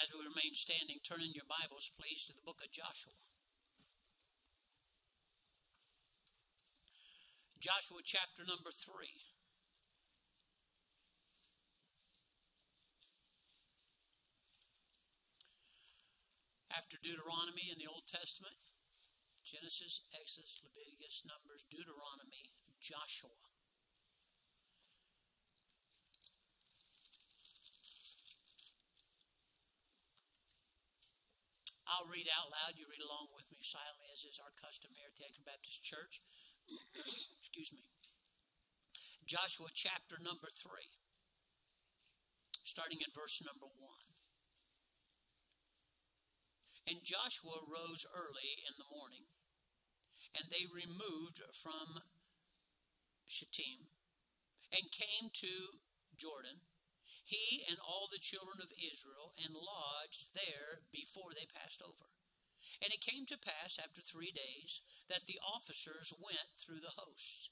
As we remain standing, turn in your Bibles, please, to the book of Joshua. Joshua chapter number 3. After Deuteronomy in the Old Testament, Genesis, Exodus, Leviticus, Numbers, Deuteronomy, Joshua. I'll read out loud. You read along with me silently, as is our custom here at the Anchor Baptist Church. Excuse me. Joshua chapter number 3, starting in verse number 1. And Joshua rose early in the morning, and they removed from Shittim and came to Jordan he and all the children of Israel, and lodged there before they passed over. And it came to pass after three days that the officers went through the hosts.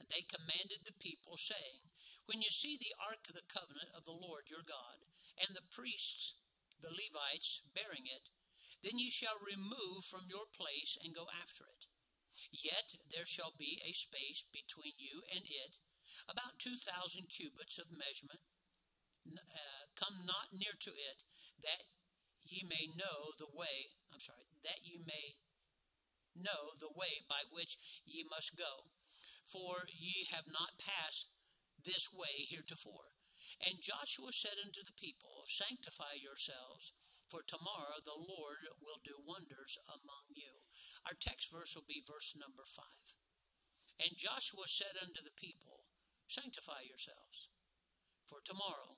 And they commanded the people, saying, When you see the ark of the covenant of the Lord your God, and the priests, the Levites, bearing it, then ye shall remove from your place and go after it. Yet there shall be a space between you and it, about two thousand cubits of measurement uh, come not near to it, that ye may know the way, I'm sorry, that ye may know the way by which ye must go, for ye have not passed this way heretofore. And Joshua said unto the people, Sanctify yourselves, for tomorrow the Lord will do wonders among you. Our text verse will be verse number five. And Joshua said unto the people, Sanctify yourselves, for tomorrow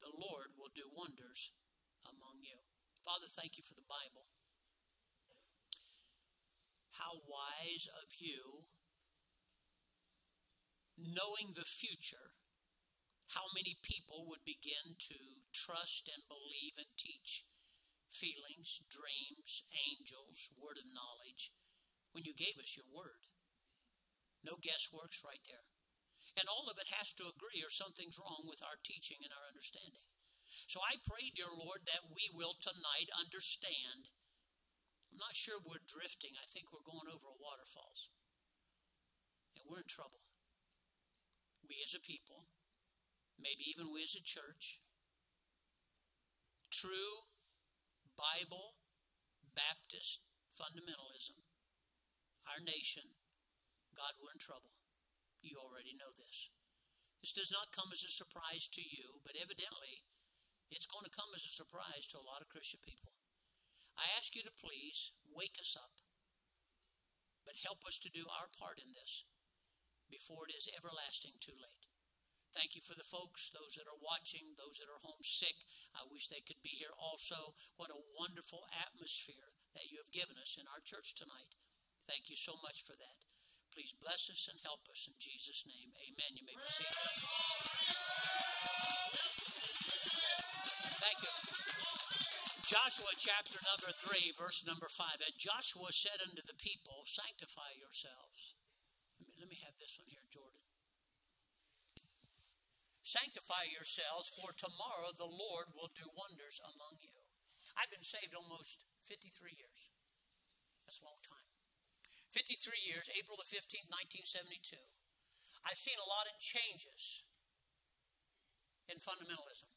the Lord will do wonders among you. Father, thank you for the Bible. How wise of you, knowing the future, how many people would begin to trust and believe and teach feelings, dreams, angels, word of knowledge when you gave us your word. No guessworks right there. And all of it has to agree, or something's wrong with our teaching and our understanding. So I pray, dear Lord, that we will tonight understand. I'm not sure we're drifting. I think we're going over waterfalls. And we're in trouble. We as a people, maybe even we as a church, true Bible Baptist fundamentalism, our nation, God, we're in trouble. You already know this. This does not come as a surprise to you, but evidently it's going to come as a surprise to a lot of Christian people. I ask you to please wake us up, but help us to do our part in this before it is everlasting too late. Thank you for the folks, those that are watching, those that are homesick. I wish they could be here also. What a wonderful atmosphere that you have given us in our church tonight. Thank you so much for that. Please bless us and help us in Jesus' name. Amen. You may be seated. Thank you. Joshua chapter number 3, verse number 5. And Joshua said unto the people, Sanctify yourselves. Let me, let me have this one here, Jordan. Sanctify yourselves, for tomorrow the Lord will do wonders among you. I've been saved almost 53 years. That's a long time. 53 years, April the 15th, 1972. I've seen a lot of changes in fundamentalism.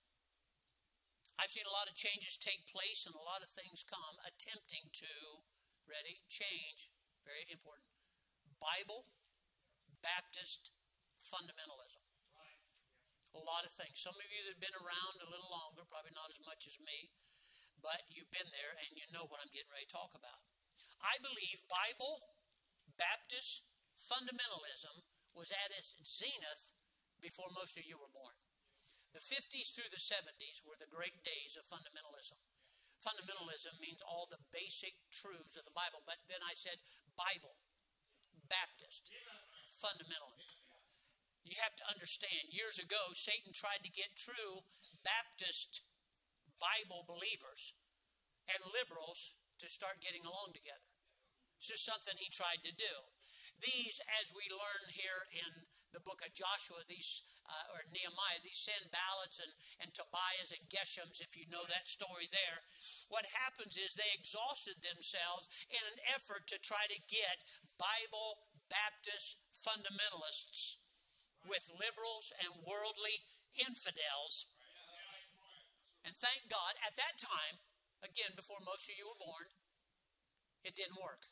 I've seen a lot of changes take place and a lot of things come attempting to, ready, change, very important, Bible, Baptist fundamentalism. A lot of things. Some of you that have been around a little longer, probably not as much as me, but you've been there and you know what I'm getting ready to talk about. I believe Bible, Baptist fundamentalism was at its zenith before most of you were born. The 50s through the 70s were the great days of fundamentalism. Fundamentalism means all the basic truths of the Bible, but then I said Bible, Baptist, fundamentalism. You have to understand, years ago, Satan tried to get true Baptist Bible believers and liberals to start getting along together. It's just something he tried to do. These, as we learn here in the book of Joshua, these uh, or Nehemiah, these Sanballats and, and Tobias and Geshems, if you know that story there. What happens is they exhausted themselves in an effort to try to get Bible Baptist fundamentalists with liberals and worldly infidels. And thank God, at that time, again, before most of you were born, it didn't work.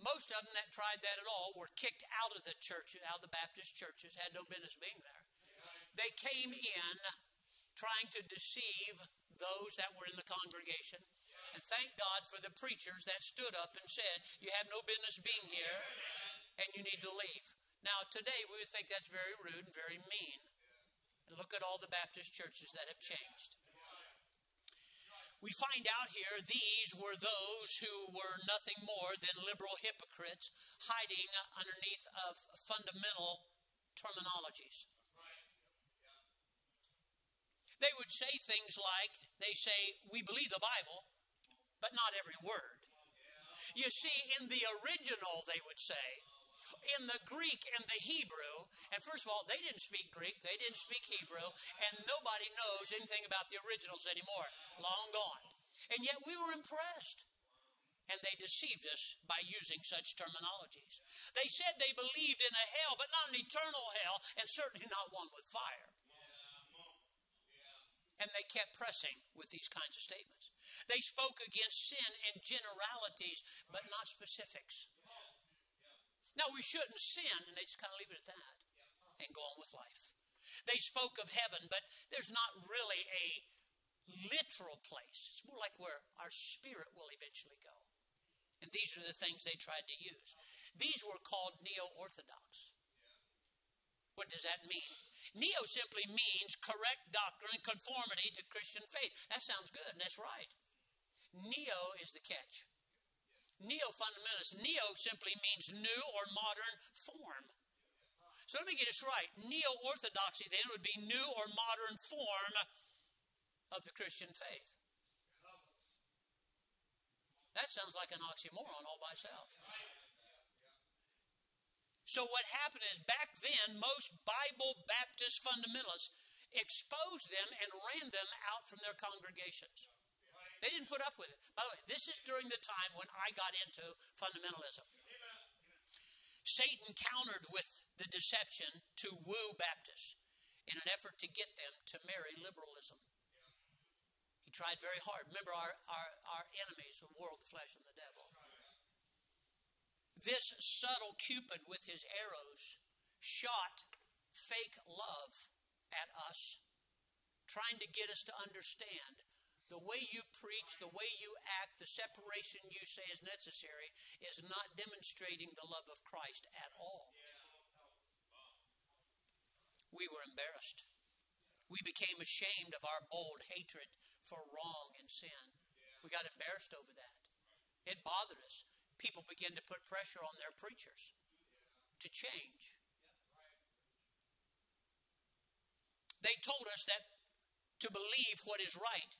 Most of them that tried that at all were kicked out of the church, out of the Baptist churches, had no business being there. They came in trying to deceive those that were in the congregation. And thank God for the preachers that stood up and said, You have no business being here and you need to leave. Now, today we would think that's very rude and very mean. And look at all the Baptist churches that have changed we find out here these were those who were nothing more than liberal hypocrites hiding underneath of fundamental terminologies. They would say things like, they say, we believe the Bible, but not every word. You see, in the original, they would say, in the Greek and the Hebrew, and first of all, they didn't speak Greek, they didn't speak Hebrew, and nobody knows anything about the originals anymore. Long gone. And yet we were impressed. And they deceived us by using such terminologies. They said they believed in a hell, but not an eternal hell, and certainly not one with fire. And they kept pressing with these kinds of statements. They spoke against sin in generalities, but not specifics. Now, we shouldn't sin, and they just kind of leave it at that and go on with life. They spoke of heaven, but there's not really a literal place. It's more like where our spirit will eventually go. And these are the things they tried to use. These were called neo Orthodox. What does that mean? Neo simply means correct doctrine, conformity to Christian faith. That sounds good, and that's right. Neo is the catch. Neo fundamentalist. Neo simply means new or modern form. So let me get this right. Neo orthodoxy then would be new or modern form of the Christian faith. That sounds like an oxymoron all by itself. So, what happened is back then, most Bible Baptist fundamentalists exposed them and ran them out from their congregations. They didn't put up with it. By the way, this is during the time when I got into fundamentalism. Satan countered with the deception to woo Baptists in an effort to get them to marry liberalism. He tried very hard. Remember, our, our, our enemies, the world, the flesh, and the devil. This subtle Cupid with his arrows shot fake love at us, trying to get us to understand the way you preach, the way you act, the separation you say is necessary is not demonstrating the love of Christ at all. We were embarrassed. We became ashamed of our bold hatred for wrong and sin. We got embarrassed over that. It bothered us. People began to put pressure on their preachers to change. They told us that to believe what is right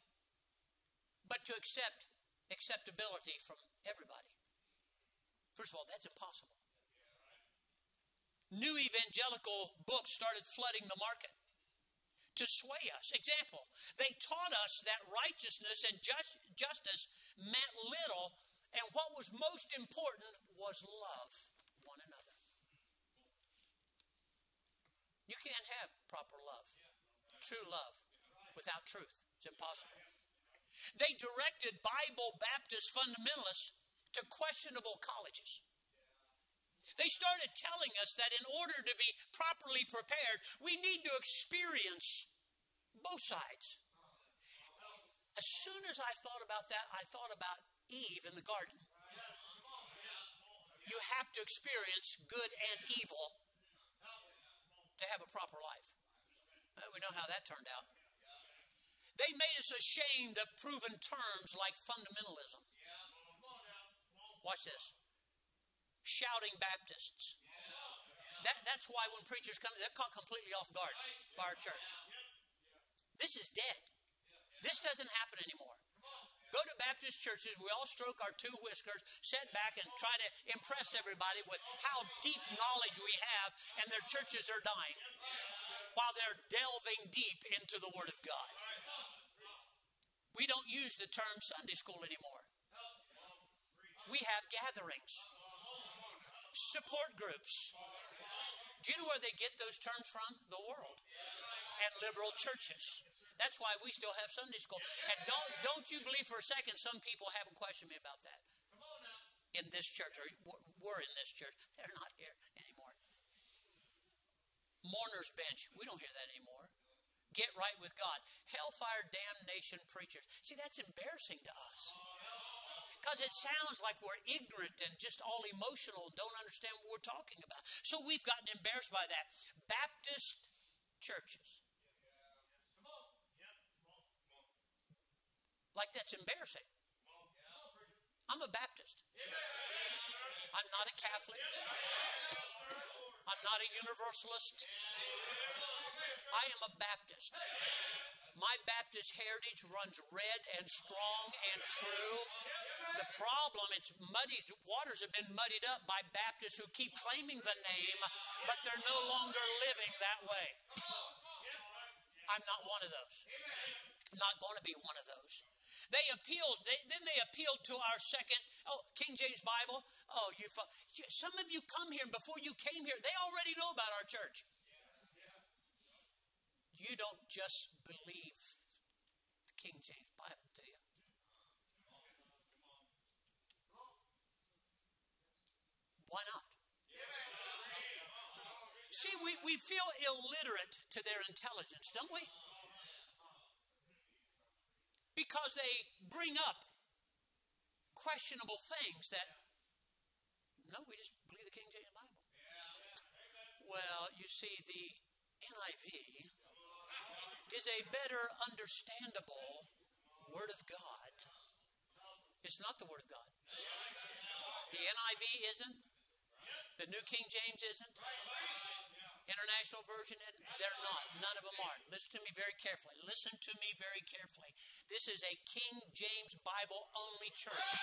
but to accept acceptability from everybody. First of all, that's impossible. New evangelical books started flooding the market to sway us. Example, they taught us that righteousness and just, justice meant little, and what was most important was love one another. You can't have proper love, true love, without truth. It's impossible. They directed Bible Baptist fundamentalists to questionable colleges. They started telling us that in order to be properly prepared, we need to experience both sides. As soon as I thought about that, I thought about Eve in the garden. You have to experience good and evil to have a proper life. we know how that turned out. They made us ashamed of proven terms like fundamentalism. Watch this. Shouting Baptists. That, that's why when preachers come, they're caught completely off guard by our church. This is dead. This doesn't happen anymore. Go to Baptist churches, we all stroke our two whiskers, sit back and try to impress everybody with how deep knowledge we have, and their churches are dying while they're delving deep into the Word of God. We don't use the term Sunday school anymore. We have gatherings, support groups. Do you know where they get those terms from? The world and liberal churches. That's why we still have Sunday school. And don't don't you believe for a second some people haven't questioned me about that. In this church, or were in this church. They're not here anymore. Mourner's bench. We don't hear that anymore. Get right with God. Hellfire damnation preachers. See, that's embarrassing to us. Because it sounds like we're ignorant and just all emotional and don't understand what we're talking about. So we've gotten embarrassed by that. Baptist churches Like that's embarrassing. I'm a Baptist. I'm not a Catholic. I'm not a Universalist. I am a Baptist. My Baptist heritage runs red and strong and true. The problem, it's muddy, waters have been muddied up by Baptists who keep claiming the name, but they're no longer living that way. I'm not one of those. I'm not going to be one of those. They appealed, they, then they appealed to our second, oh, King James Bible. Oh, you, some of you come here, and before you came here, they already know about our church. You don't just believe the King James Bible, do you? Why not? See, we, we feel illiterate to their intelligence, don't we? because they bring up questionable things that, no, we just believe the King James Bible. Well, you see, the NIV is a better understandable Word of God. It's not the Word of God. The NIV isn't. The New King James isn't. International Version, they're not. None of them are. Listen to me very carefully. Listen to me very carefully. This is a King James Bible only church.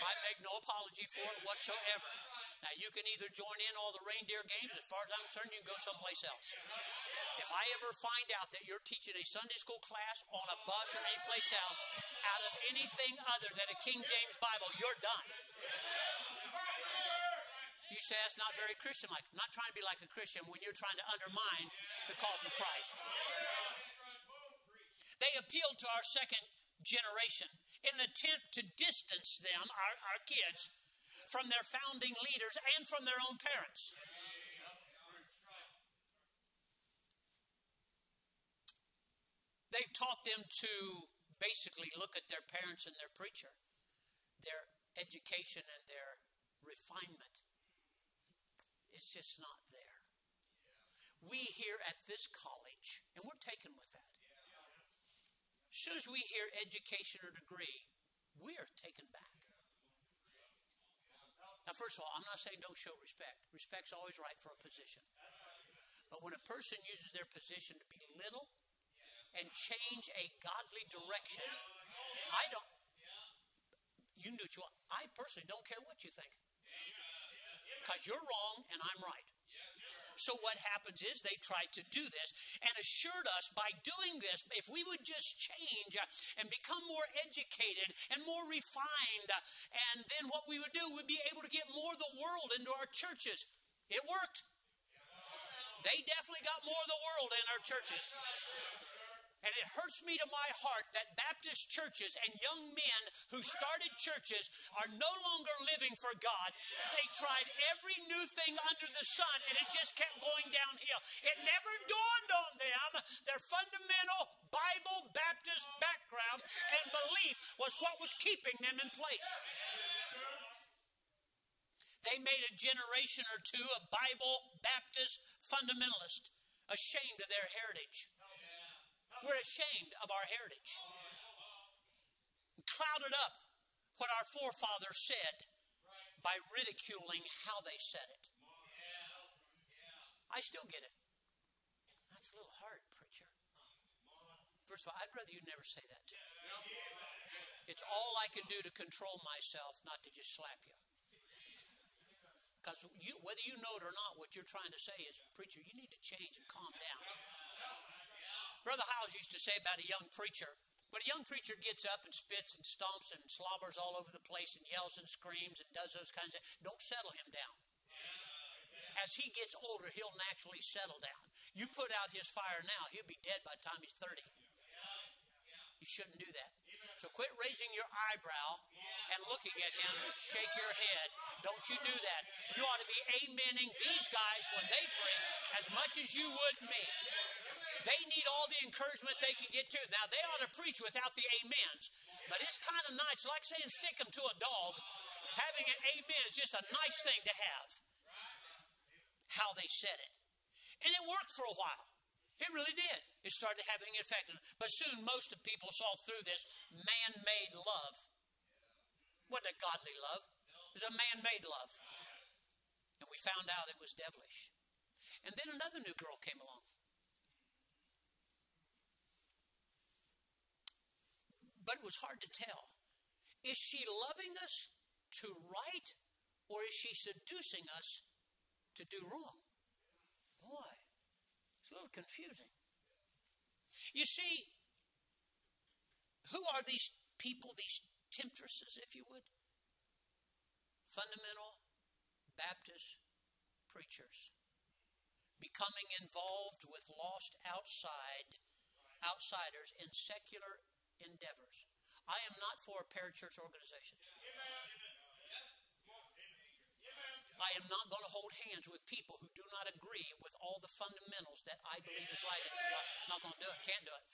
I make no apology for it whatsoever. Now, you can either join in all the reindeer games, as far as I'm concerned, you can go someplace else. If I ever find out that you're teaching a Sunday school class on a bus or anyplace else out of anything other than a King James Bible, you're done. You say that's not very Christian like. Not trying to be like a Christian when you're trying to undermine the cause of Christ. They appealed to our second generation in an attempt to distance them, our, our kids, from their founding leaders and from their own parents. They've taught them to basically look at their parents and their preacher, their education and their refinement it's just not there. We here at this college, and we're taken with that. As soon as we hear education or degree, we are taken back. Now, first of all, I'm not saying don't show respect. Respect's always right for a position. But when a person uses their position to belittle and change a godly direction, I don't. You knew what you want. I personally don't care what you think because you're wrong and I'm right. So what happens is they tried to do this and assured us by doing this, if we would just change and become more educated and more refined, and then what we would do, we'd be able to get more of the world into our churches. It worked. They definitely got more of the world in our churches. And it hurts me to my heart that Baptist churches and young men who started churches are no longer living for God. They tried every new thing under the sun and it just kept going downhill. It never dawned on them their fundamental Bible Baptist background and belief was what was keeping them in place. They made a generation or two of Bible Baptist fundamentalists ashamed of their heritage. We're ashamed of our heritage. Clouded up what our forefathers said by ridiculing how they said it. I still get it. That's a little hard, preacher. First of all, I'd rather you never say that to me. It's all I can do to control myself not to just slap you. Because you, whether you know it or not, what you're trying to say is, preacher, you need to change and calm down. Brother Howes used to say about a young preacher, when a young preacher gets up and spits and stomps and slobbers all over the place and yells and screams and does those kinds of things, don't settle him down. As he gets older, he'll naturally settle down. You put out his fire now, he'll be dead by the time he's 30. You shouldn't do that. So quit raising your eyebrow and looking at him, shake your head. Don't you do that. You ought to be amening these guys when they preach as much as you would me. They need all the encouragement they can get to. Now, they ought to preach without the amens, but it's kind of nice. Like saying sic them to a dog, having an amen is just a nice thing to have. How they said it. And it worked for a while. It really did. It started having an effect. But soon most of people saw through this man made love. Wasn't a godly love, it was a man made love. And we found out it was devilish. And then another new girl came along. But it was hard to tell. Is she loving us to right, or is she seducing us to do wrong? Boy, it's a little confusing. You see, who are these people, these temptresses, if you would? Fundamental Baptist preachers becoming involved with lost outside outsiders in secular endeavors. I am not for parachurch organizations. I am not going to hold hands with people who do not agree with all the fundamentals that I believe is right. I'm not going to do it. Can't do it.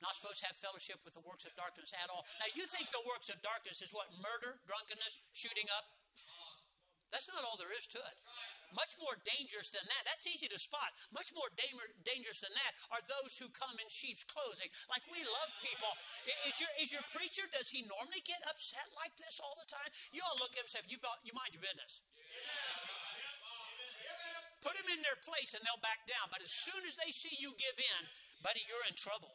Not supposed to have fellowship with the works of darkness at all. Now, you think the works of darkness is what? Murder, drunkenness, shooting up? That's not all there is to it. Much more dangerous than that. That's easy to spot. Much more dangerous than that are those who come in sheep's clothing. Like we love people. Is your is your preacher? Does he normally get upset like this all the time? You all look at him and say, "You you mind your business." Put them in their place and they'll back down. But as soon as they see you give in, buddy, you're in trouble.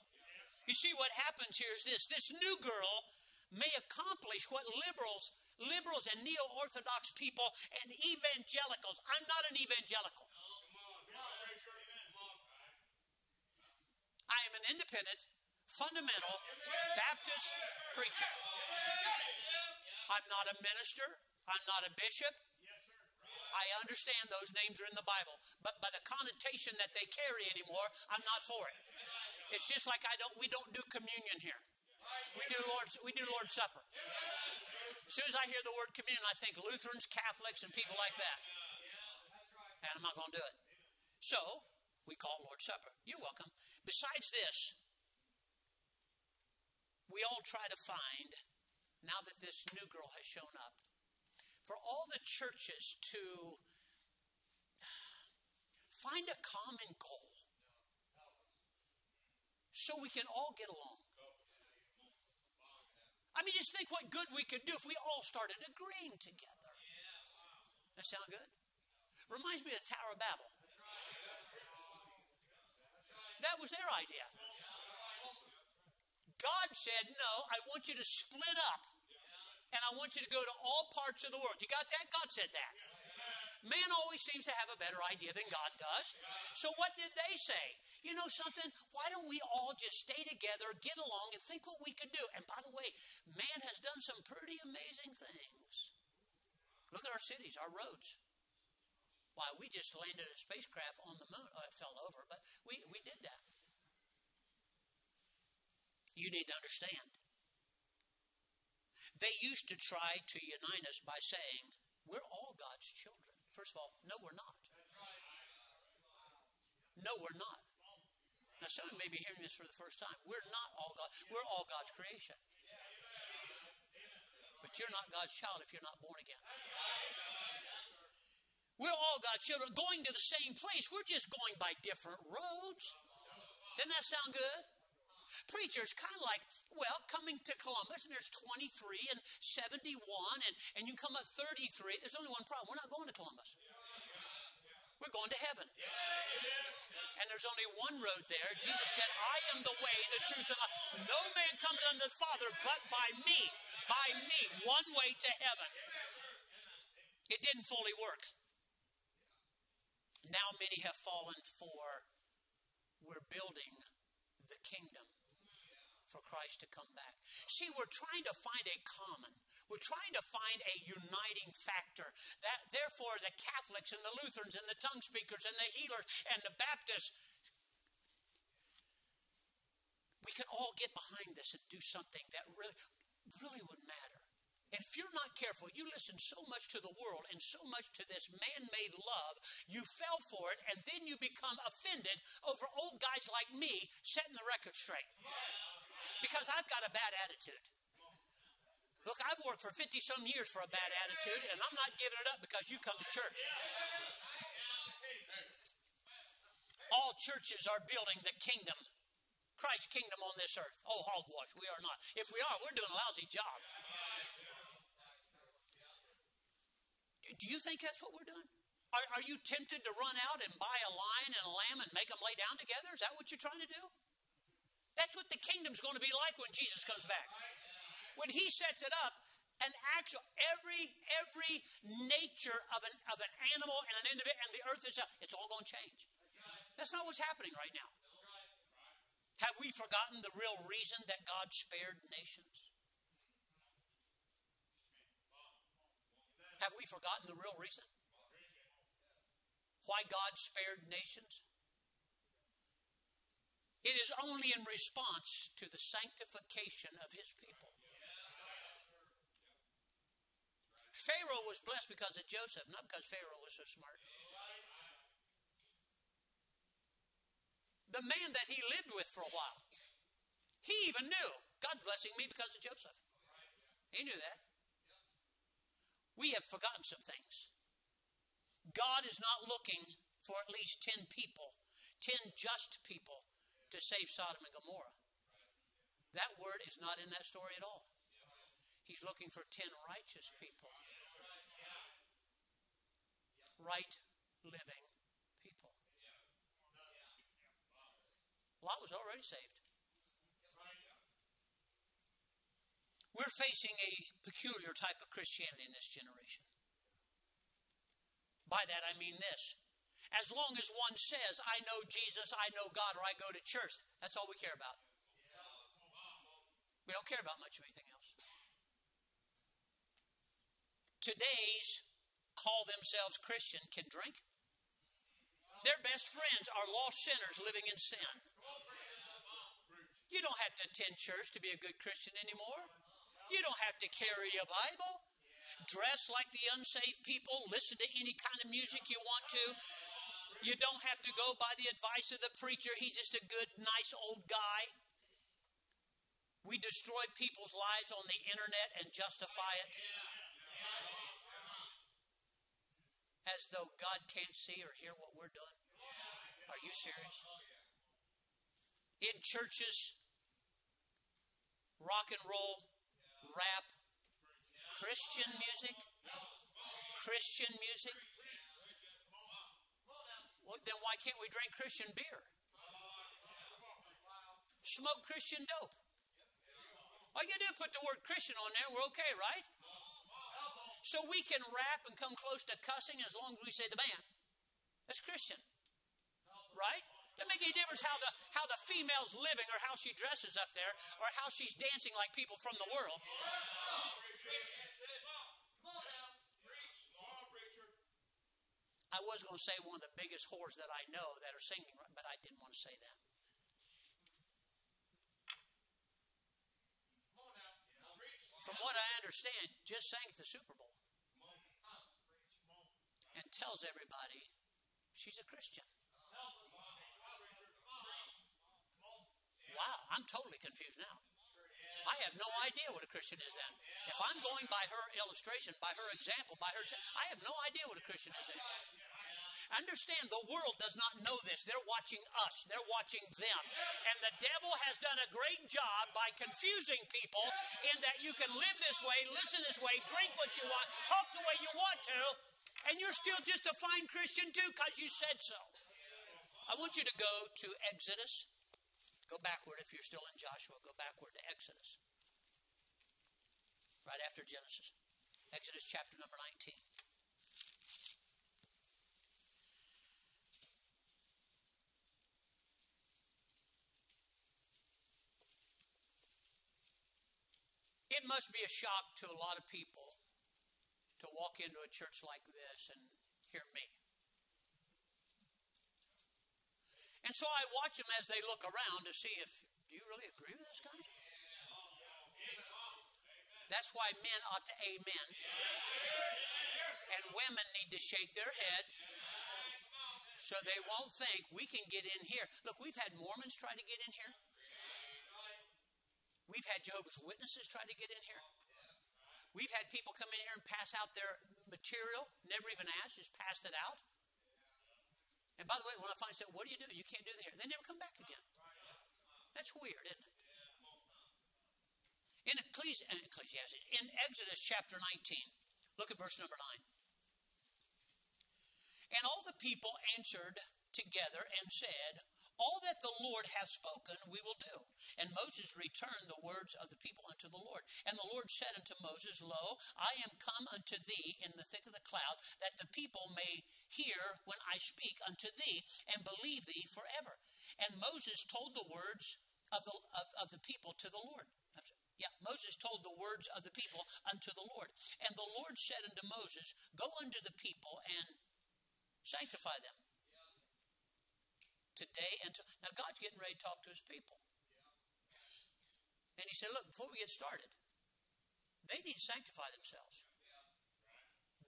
You see, what happens here is this this new girl may accomplish what liberals liberals and neo Orthodox people and evangelicals. I'm not an evangelical. I am an independent, fundamental Baptist preacher. I'm not a minister. I'm not a bishop. I understand those names are in the Bible, but by the connotation that they carry anymore, I'm not for it. It's just like I don't we don't do communion here. We do Lord's we do Lord's Supper. As soon as I hear the word communion, I think Lutherans, Catholics, and people like that. And I'm not going to do it. So, we call Lord's Supper. You're welcome. Besides this, we all try to find, now that this new girl has shown up, for all the churches to find a common goal so we can all get along. I mean, just think what good we could do if we all started agreeing together. That sound good? Reminds me of the Tower of Babel. That was their idea. God said, No, I want you to split up and I want you to go to all parts of the world. You got that? God said that. Man always seems to have a better idea than God does. So, what did they say? You know something? Why don't we all just stay together, get along, and think what we could do? And by the way, man has done some pretty amazing things. Look at our cities, our roads. Why, we just landed a spacecraft on the moon. Oh, it fell over, but we, we did that. You need to understand. They used to try to unite us by saying, We're all God's children. First of all, no, we're not. No, we're not. Now, some of you may be hearing this for the first time. We're not all God. We're all God's creation. But you're not God's child if you're not born again. We're all God's children going to the same place. We're just going by different roads. Doesn't that sound good? Preachers kind of like, well, coming to Columbus, and there's 23 and 71, and, and you come up 33. There's only one problem. We're not going to Columbus. We're going to heaven. And there's only one road there. Jesus said, I am the way, the truth, and the life. No man comes unto the Father but by me. By me. One way to heaven. It didn't fully work. Now many have fallen for we're building the kingdom for Christ to come back. See, we're trying to find a common, we're trying to find a uniting factor. That therefore the Catholics and the Lutherans and the tongue speakers and the healers and the Baptists we can all get behind this and do something that really really would matter. And if you're not careful, you listen so much to the world and so much to this man made love, you fell for it, and then you become offended over old guys like me setting the record straight. Because I've got a bad attitude. Look, I've worked for 50 some years for a bad attitude, and I'm not giving it up because you come to church. All churches are building the kingdom, Christ's kingdom on this earth. Oh, hogwash, we are not. If we are, we're doing a lousy job. Do you think that's what we're doing? Are, are you tempted to run out and buy a lion and a lamb and make them lay down together? Is that what you're trying to do? That's what the kingdom's going to be like when Jesus comes back. When he sets it up, an actual every every nature of an of an animal and an individual and the earth itself, it's all going to change. That's not what's happening right now. Have we forgotten the real reason that God spared nations? Have we forgotten the real reason? Why God spared nations? It is only in response to the sanctification of his people. Pharaoh was blessed because of Joseph, not because Pharaoh was so smart. The man that he lived with for a while, he even knew God's blessing me because of Joseph. He knew that we have forgotten some things. God is not looking for at least 10 people, 10 just people to save Sodom and Gomorrah. That word is not in that story at all. He's looking for 10 righteous people. Right living people. Lot was already saved. We're facing a peculiar type of Christianity in this generation. By that I mean this. As long as one says, I know Jesus, I know God, or I go to church, that's all we care about. We don't care about much of anything else. Today's call themselves Christian can drink. Their best friends are lost sinners living in sin. You don't have to attend church to be a good Christian anymore. You don't have to carry a Bible. Dress like the unsaved people. Listen to any kind of music you want to. You don't have to go by the advice of the preacher. He's just a good, nice old guy. We destroy people's lives on the internet and justify it as though God can't see or hear what we're doing. Are you serious? In churches, rock and roll, rap, Christian music, Christian music. Well, then why can't we drink Christian beer? Smoke Christian dope. All you do is put the word Christian on there, we're okay, right? So we can rap and come close to cussing as long as we say the man. That's Christian. Right? Doesn't make any difference how the how the female's living or how she dresses up there or how she's dancing like people from the world. I was going to say one of the biggest whores that I know that are singing, but I didn't want to say that. From what I understand, just sang at the Super Bowl and tells everybody she's a Christian. Wow, I'm totally confused now. I have no idea what a Christian is then. If I'm going by her illustration, by her example, by her, t- I have no idea what a Christian is anymore. Understand, the world does not know this. They're watching us, they're watching them. And the devil has done a great job by confusing people in that you can live this way, listen this way, drink what you want, talk the way you want to, and you're still just a fine Christian too because you said so. I want you to go to Exodus. Go backward if you're still in Joshua. Go backward to Exodus. Right after Genesis. Exodus chapter number 19. It must be a shock to a lot of people to walk into a church like this and hear me. And so I watch them as they look around to see if, do you really agree with this guy? That's why men ought to amen. And women need to shake their head so they won't think we can get in here. Look, we've had Mormons try to get in here. We've had Jehovah's Witnesses try to get in here. We've had people come in here and pass out their material, never even asked, just passed it out. And by the way, when I finally say, What do you do? You can't do that here. They never come back again. That's weird, isn't it? In Ecclesiastes, in Exodus chapter 19, look at verse number 9. And all the people answered together and said, all that the Lord hath spoken, we will do. And Moses returned the words of the people unto the Lord. And the Lord said unto Moses, Lo, I am come unto thee in the thick of the cloud, that the people may hear when I speak unto thee, and believe thee forever. And Moses told the words of the, of, of the people to the Lord. Yeah, Moses told the words of the people unto the Lord. And the Lord said unto Moses, Go unto the people and sanctify them today and to, now God's getting ready to talk to his people. And he said, Look, before we get started, they need to sanctify themselves.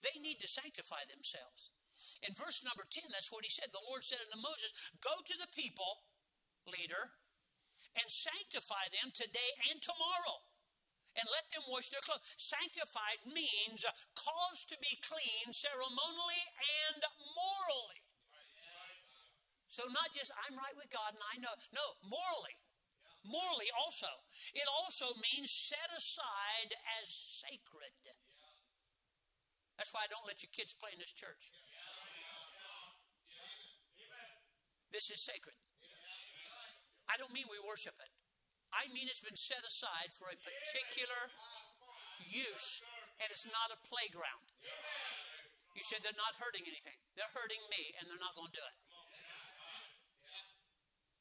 They need to sanctify themselves. In verse number 10, that's what he said. The Lord said unto Moses, Go to the people, leader, and sanctify them today and tomorrow. And let them wash their clothes. Sanctified means caused to be clean ceremonially and morally. So not just I'm right with God and I know. No, morally. Morally also. It also means set aside as sacred. That's why I don't let your kids play in this church. This is sacred. I don't mean we worship it. I mean it's been set aside for a particular use, and it's not a playground. You said they're not hurting anything. They're hurting me, and they're not going to do it.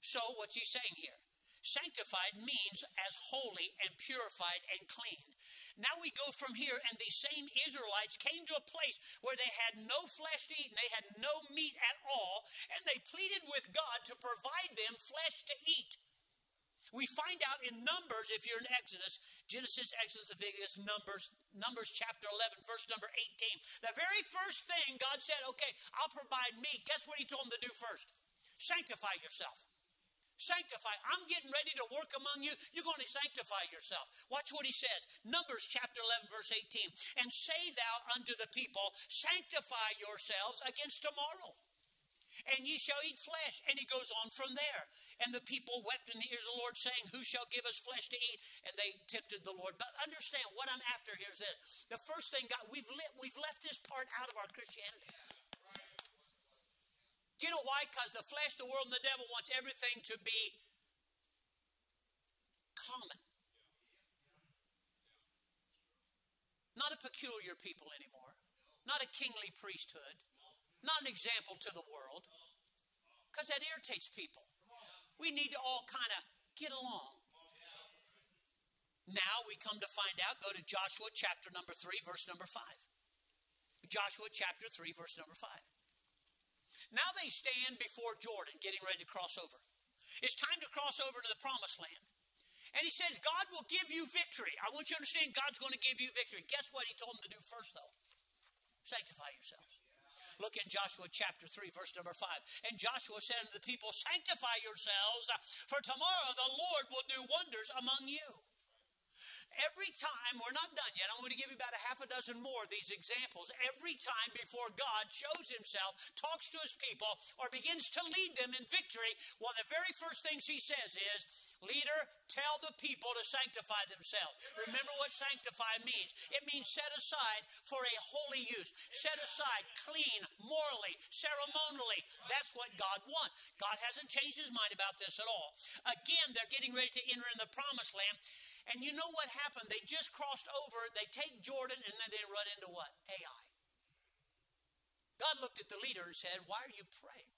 So, what's he saying here? Sanctified means as holy and purified and clean. Now we go from here, and these same Israelites came to a place where they had no flesh to eat and they had no meat at all, and they pleaded with God to provide them flesh to eat. We find out in Numbers, if you're in Exodus, Genesis, Exodus, Leviticus, Numbers, Numbers chapter 11, verse number 18. The very first thing God said, okay, I'll provide meat. Guess what he told them to do first? Sanctify yourself. Sanctify. I'm getting ready to work among you. You're going to sanctify yourself. Watch what he says. Numbers chapter 11, verse 18. And say thou unto the people, Sanctify yourselves against tomorrow. And ye shall eat flesh. And he goes on from there. And the people wept in the ears of the Lord, saying, Who shall give us flesh to eat? And they tempted the Lord. But understand what I'm after here is this. The first thing, God, we've, we've left this part out of our Christianity. You know why? Because the flesh, the world, and the devil wants everything to be common. Not a peculiar people anymore. Not a kingly priesthood. Not an example to the world. Because that irritates people. We need to all kind of get along. Now we come to find out, go to Joshua chapter number 3, verse number 5. Joshua chapter 3, verse number 5. Now they stand before Jordan, getting ready to cross over. It's time to cross over to the promised land. And he says, God will give you victory. I want you to understand God's going to give you victory. Guess what he told them to do first, though? Sanctify yourselves. Look in Joshua chapter 3, verse number 5. And Joshua said unto the people, Sanctify yourselves, for tomorrow the Lord will do wonders among you. Every time, we're not done yet. I'm going to give you about a half a dozen more of these examples. Every time before God shows himself, talks to his people, or begins to lead them in victory, one of the very first things he says is, Leader, tell the people to sanctify themselves. Remember what sanctify means it means set aside for a holy use, set aside clean, morally, ceremonially. That's what God wants. God hasn't changed his mind about this at all. Again, they're getting ready to enter in the promised land. And you know what happened? They just crossed over, they take Jordan, and then they run into what? Ai. God looked at the leader and said, Why are you praying?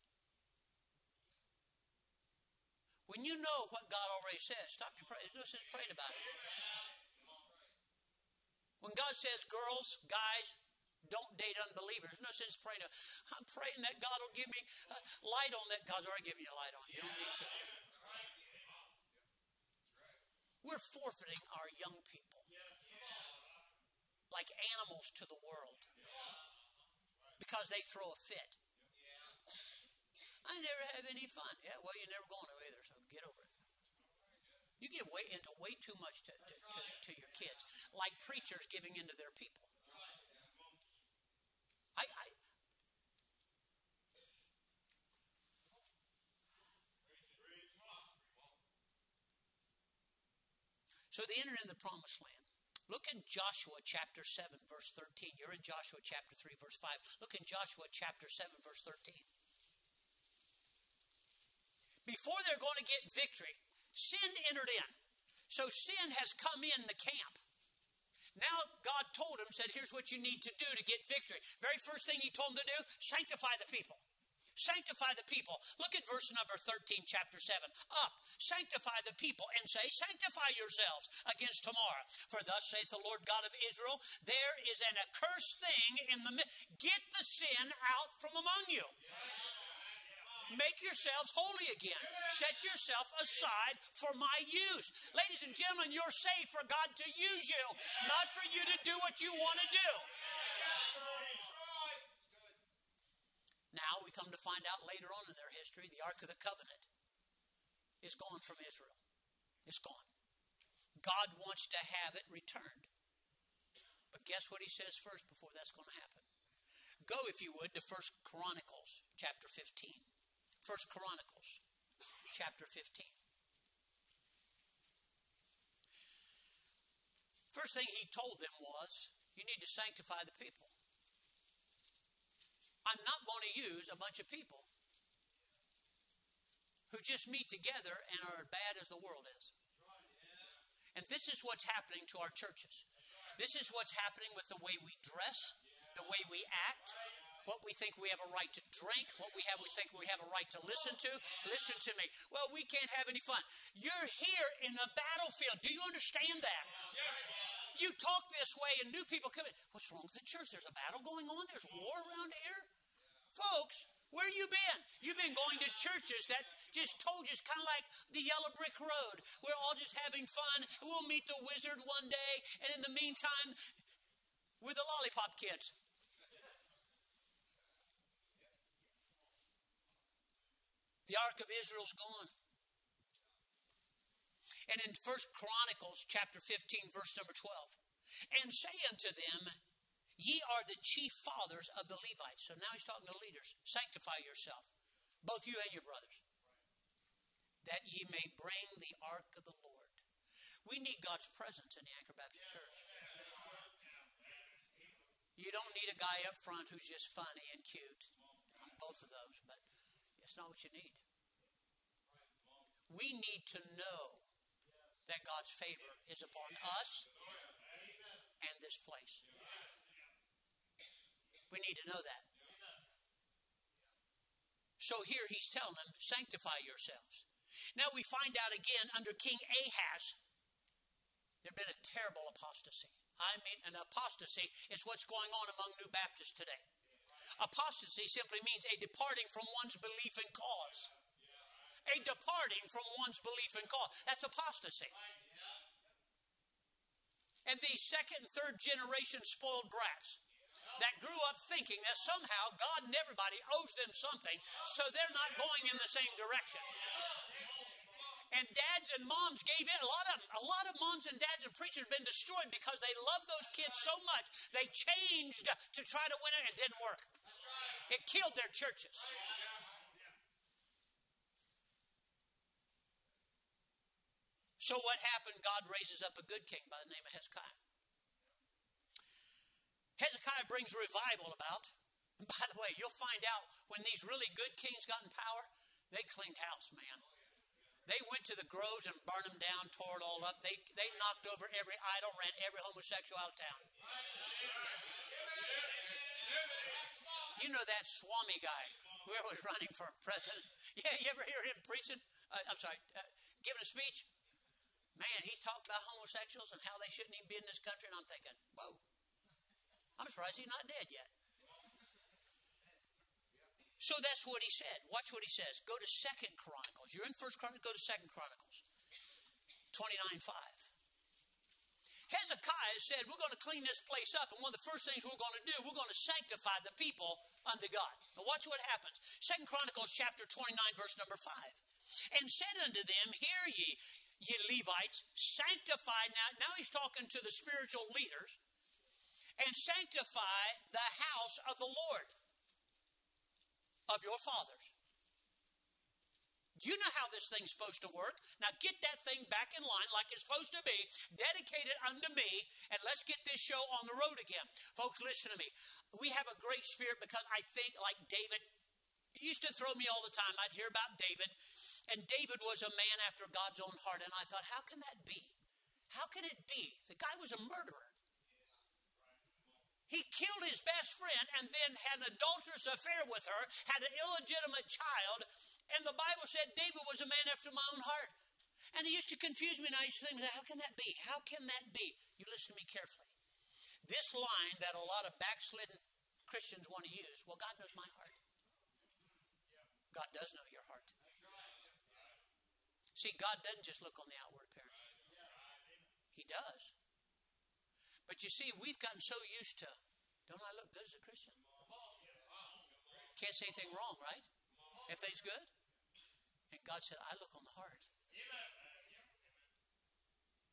When you know what God already says, stop your praying. There's no sense praying about it. When God says, girls, guys, don't date unbelievers. No sense praying. I'm praying that God will give me a light on that. God's already given you light on. You don't need to. We're forfeiting our young people like animals to the world because they throw a fit. I never have any fun. Yeah, well, you're never going to either, so get over it. You give way into way too much to, to, to, to your kids, like preachers giving into their people. I, I So they entered in the promised land. Look in Joshua chapter 7, verse 13. You're in Joshua chapter 3, verse 5. Look in Joshua chapter 7, verse 13. Before they're going to get victory, sin entered in. So sin has come in the camp. Now God told him, said, here's what you need to do to get victory. Very first thing he told him to do, sanctify the people. Sanctify the people. Look at verse number 13, chapter 7. Up, sanctify the people, and say, Sanctify yourselves against tomorrow. For thus saith the Lord God of Israel, there is an accursed thing in the midst. Get the sin out from among you. Make yourselves holy again. Set yourself aside for my use. Ladies and gentlemen, you're saved for God to use you, not for you to do what you want to do. Now we come to find out later on in their history the Ark of the Covenant is gone from Israel. It's gone. God wants to have it returned. But guess what he says first before that's going to happen? Go, if you would, to First Chronicles chapter 15. First Chronicles chapter 15. First thing he told them was, you need to sanctify the people. I'm not going to use a bunch of people who just meet together and are as bad as the world is. And this is what's happening to our churches. This is what's happening with the way we dress, the way we act, what we think we have a right to drink, what we have we think we have a right to listen to. Listen to me. Well, we can't have any fun. You're here in a battlefield. Do you understand that? You talk this way and new people come in. What's wrong with the church? There's a battle going on. There's war around here. Folks, where you been? You've been going to churches that just told you it's kind of like the yellow brick road. We're all just having fun. We'll meet the wizard one day, and in the meantime, we're the lollipop kids. The ark of Israel's gone. And in First Chronicles chapter 15, verse number 12, and say unto them, Ye are the chief fathers of the Levites. So now he's talking to leaders. Sanctify yourself, both you and your brothers, that ye may bring the ark of the Lord. We need God's presence in the Anchor Baptist Church. You don't need a guy up front who's just funny and cute. I'm both of those, but it's not what you need. We need to know that God's favor is upon us and this place. We need to know that. So here he's telling them, sanctify yourselves. Now we find out again under King Ahaz, there had been a terrible apostasy. I mean, an apostasy is what's going on among New Baptists today. Apostasy simply means a departing from one's belief and cause. A departing from one's belief and cause. That's apostasy. And these second and third generation spoiled brats that grew up thinking that somehow God and everybody owes them something, so they're not going in the same direction. And dads and moms gave in. A lot of a lot of moms and dads and preachers have been destroyed because they love those kids so much they changed to try to win it. And it didn't work. It killed their churches. So what happened? God raises up a good king by the name of Hezekiah. Hezekiah brings revival about. And by the way, you'll find out when these really good kings got in power, they cleaned house, man. They went to the groves and burned them down, tore it all up. They, they knocked over every idol, ran every homosexual out of town. You know that Swami guy, who was running for president? Yeah, you ever hear him preaching? Uh, I'm sorry, uh, giving a speech? Man, he's talked about homosexuals and how they shouldn't even be in this country, and I'm thinking, whoa, I'm surprised he's not dead yet. So that's what he said. Watch what he says. Go to Second Chronicles. You're in First Chronicles, go to Second Chronicles. 29 5. Hezekiah said, We're going to clean this place up, and one of the first things we're going to do, we're going to sanctify the people unto God. Now watch what happens. Second Chronicles chapter 29, verse number 5. And said unto them, Hear ye, ye Levites, sanctify now. Now he's talking to the spiritual leaders, and sanctify the house of the Lord of your fathers. You know how this thing's supposed to work. Now get that thing back in line like it's supposed to be, dedicated unto me, and let's get this show on the road again. Folks, listen to me. We have a great spirit because I think, like David, used to throw me all the time. I'd hear about David, and David was a man after God's own heart. And I thought, how can that be? How can it be? The guy was a murderer. He killed his best friend and then had an adulterous affair with her, had an illegitimate child, and the Bible said David was a man after my own heart. And he used to confuse me, and I used to think, how can that be? How can that be? You listen to me carefully. This line that a lot of backslidden Christians want to use, well, God knows my heart. God does know your heart. See, God doesn't just look on the outward appearance. He does. But you see, we've gotten so used to, don't I look good as a Christian? Can't say anything wrong, right? Everything's good. And God said, I look on the heart.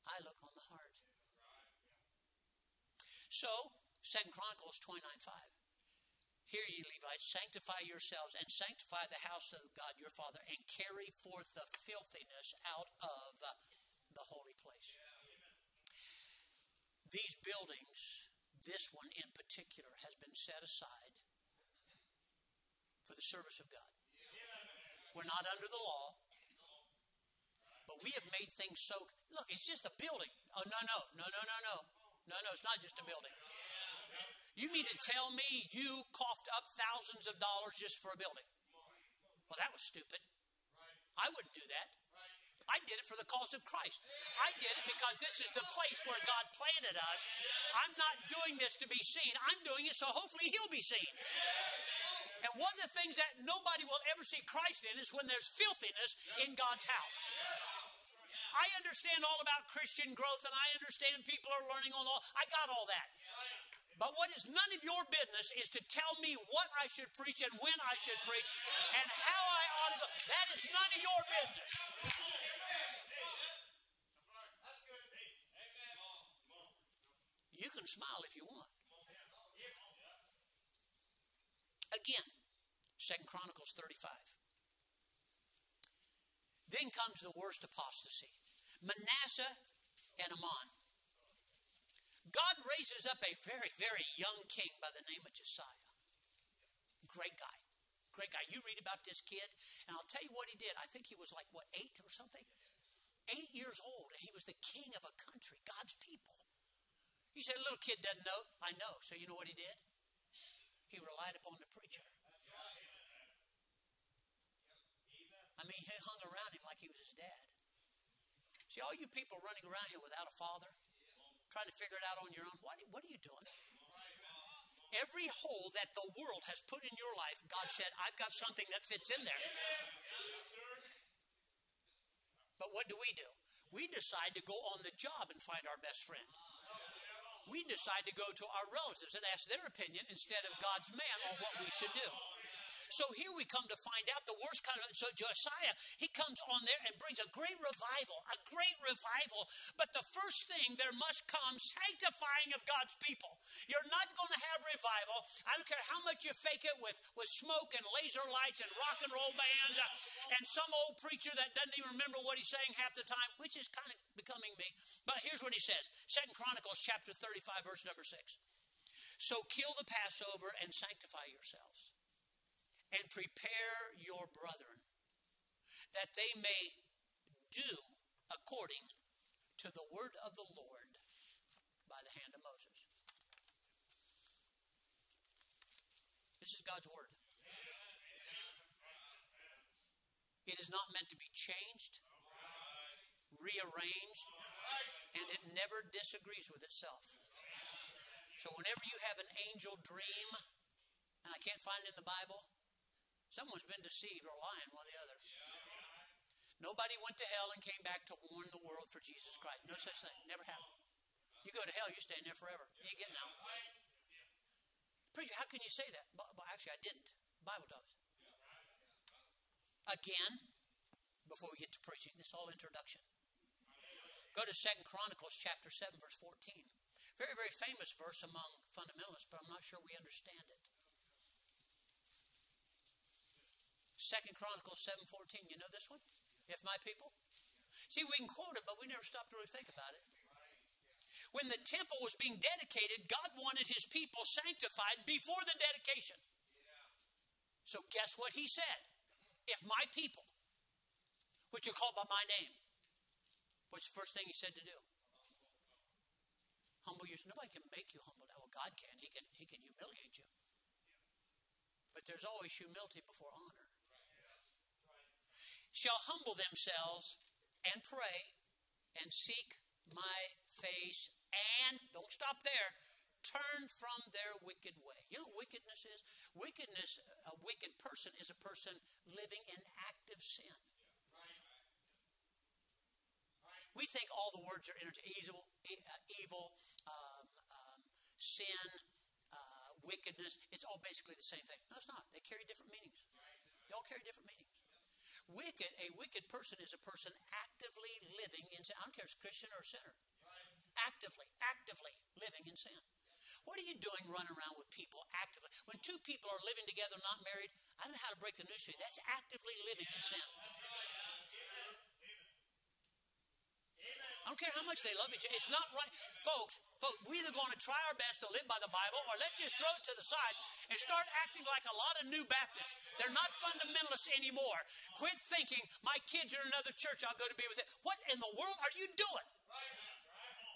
I look on the heart. So, Second Chronicles 29 5. Hear ye, Levites, sanctify yourselves and sanctify the house of God your Father, and carry forth the filthiness out of the holy place. These buildings, this one in particular, has been set aside for the service of God. We're not under the law, but we have made things so. Look, it's just a building. Oh, no, no, no, no, no, no. No, no, it's not just a building. You mean to tell me you coughed up thousands of dollars just for a building? Well, that was stupid. I wouldn't do that. I did it for the cause of Christ. I did it because this is the place where God planted us. I'm not doing this to be seen. I'm doing it so hopefully He'll be seen. And one of the things that nobody will ever see Christ in is when there's filthiness in God's house. I understand all about Christian growth and I understand people are learning on all. I got all that. But what is none of your business is to tell me what I should preach and when I should preach and how I ought to go. That is none of your business. You can smile if you want. Again, Second Chronicles 35. Then comes the worst apostasy. Manasseh and Amon. God raises up a very, very young king by the name of Josiah. Great guy. Great guy. You read about this kid, and I'll tell you what he did. I think he was like, what, eight or something? Eight years old, and he was the king of a country, God's people. You say, a little kid doesn't know. I know. So you know what he did? He relied upon the preacher. I mean, he hung around him like he was his dad. See, all you people running around here without a father, trying to figure it out on your own. What, what are you doing? Every hole that the world has put in your life, God said, I've got something that fits in there. But what do we do? We decide to go on the job and find our best friend. We decide to go to our relatives and ask their opinion instead of God's man on what we should do. So here we come to find out the worst kind of. So Josiah, he comes on there and brings a great revival, a great revival. But the first thing, there must come sanctifying of God's people. You're not going to have revival. I don't care how much you fake it with, with smoke and laser lights and rock and roll bands uh, and some old preacher that doesn't even remember what he's saying half the time, which is kind of becoming me. But here's what he says Second Chronicles chapter 35, verse number 6. So kill the Passover and sanctify yourselves and prepare your brethren, that they may do according to the word of the Lord by the hand of Moses. This is God's word. It is not meant to be changed, rearranged, and it never disagrees with itself. So, whenever you have an angel dream, and I can't find it in the Bible, Someone's been deceived or lying, one or the other. Nobody went to hell and came back to warn the world for Jesus Christ. No such thing. Never happened. You go to hell, you're staying there forever. You ain't getting out. Preacher, how can you say that? Well, actually, I didn't. The Bible does. Again, before we get to preaching, this all introduction. Go to Second Chronicles chapter 7, verse 14. Very, very famous verse among fundamentalists, but I'm not sure we understand it. Second Chronicles 7.14. You know this one? If my people? See, we can quote it, but we never stop to really think about it. When the temple was being dedicated, God wanted his people sanctified before the dedication. So guess what he said? If my people, which are called by my name, what's the first thing he said to do? Humble yourself. Nobody can make you humble. Well, God can. He can. He can humiliate you. But there's always humility before honor shall humble themselves and pray and seek my face and, don't stop there, turn from their wicked way. You know what wickedness is? Wickedness, a wicked person is a person living in active sin. We think all the words are evil, uh, evil um, um, sin, uh, wickedness. It's all basically the same thing. No, it's not. They carry different meanings. They all carry different meanings. Wicked, a wicked person is a person actively living in sin. I don't care if it's Christian or sinner. Actively, actively living in sin. What are you doing running around with people actively? When two people are living together, not married, I don't know how to break the news to you. That's actively living in sin. I don't care how much they love each other. It's not right. Folks, folks, we're either going to try our best to live by the Bible or let's just throw it to the side and start acting like a lot of new Baptists. They're not fundamentalists anymore. Quit thinking, my kids are in another church, I'll go to be with it. What in the world are you doing?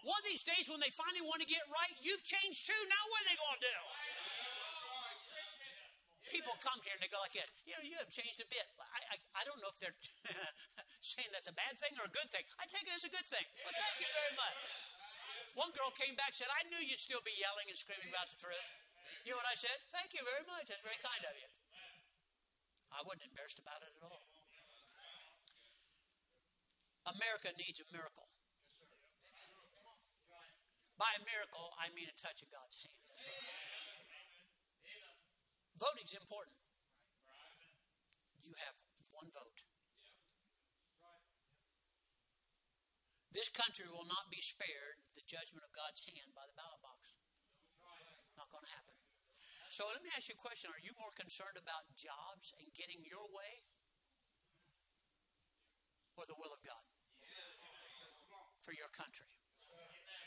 One of these days when they finally want to get right, you've changed too. Now what are they going to do? People come here and they go like, yeah, you know, you haven't changed a bit. I, I, I don't know if they're saying that's a bad thing or a good thing. I take it as a good thing. Well, thank you very much. One girl came back and said, I knew you'd still be yelling and screaming about the truth. You know what I said? Thank you very much. That's very kind of you. I wasn't embarrassed about it at all. America needs a miracle. By a miracle, I mean a touch of God's hand. Voting's important. You have one vote. This country will not be spared the judgment of God's hand by the ballot box. Not going to happen. So let me ask you a question. Are you more concerned about jobs and getting your way or the will of God for your country?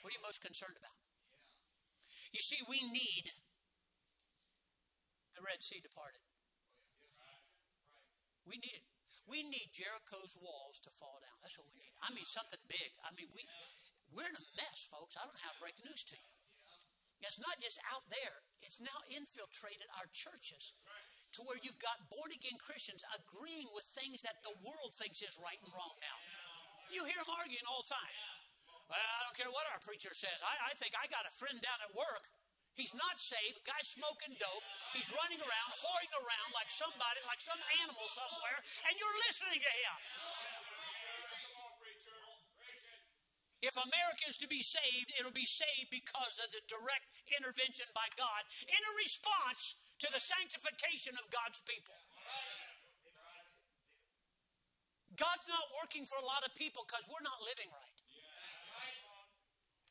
What are you most concerned about? You see, we need the Red Sea departed. We need it. We need Jericho's walls to fall down. That's what we need. I mean, something big. I mean, we we're in a mess, folks. I don't know how to break the news to you. It's not just out there. It's now infiltrated our churches to where you've got born again Christians agreeing with things that the world thinks is right and wrong now. You hear them arguing all the time. Well, I don't care what our preacher says. I, I think I got a friend down at work He's not saved. Guy's smoking dope. He's running around, whoring around like somebody, like some animal somewhere, and you're listening to him. If America is to be saved, it'll be saved because of the direct intervention by God in a response to the sanctification of God's people. God's not working for a lot of people because we're not living right.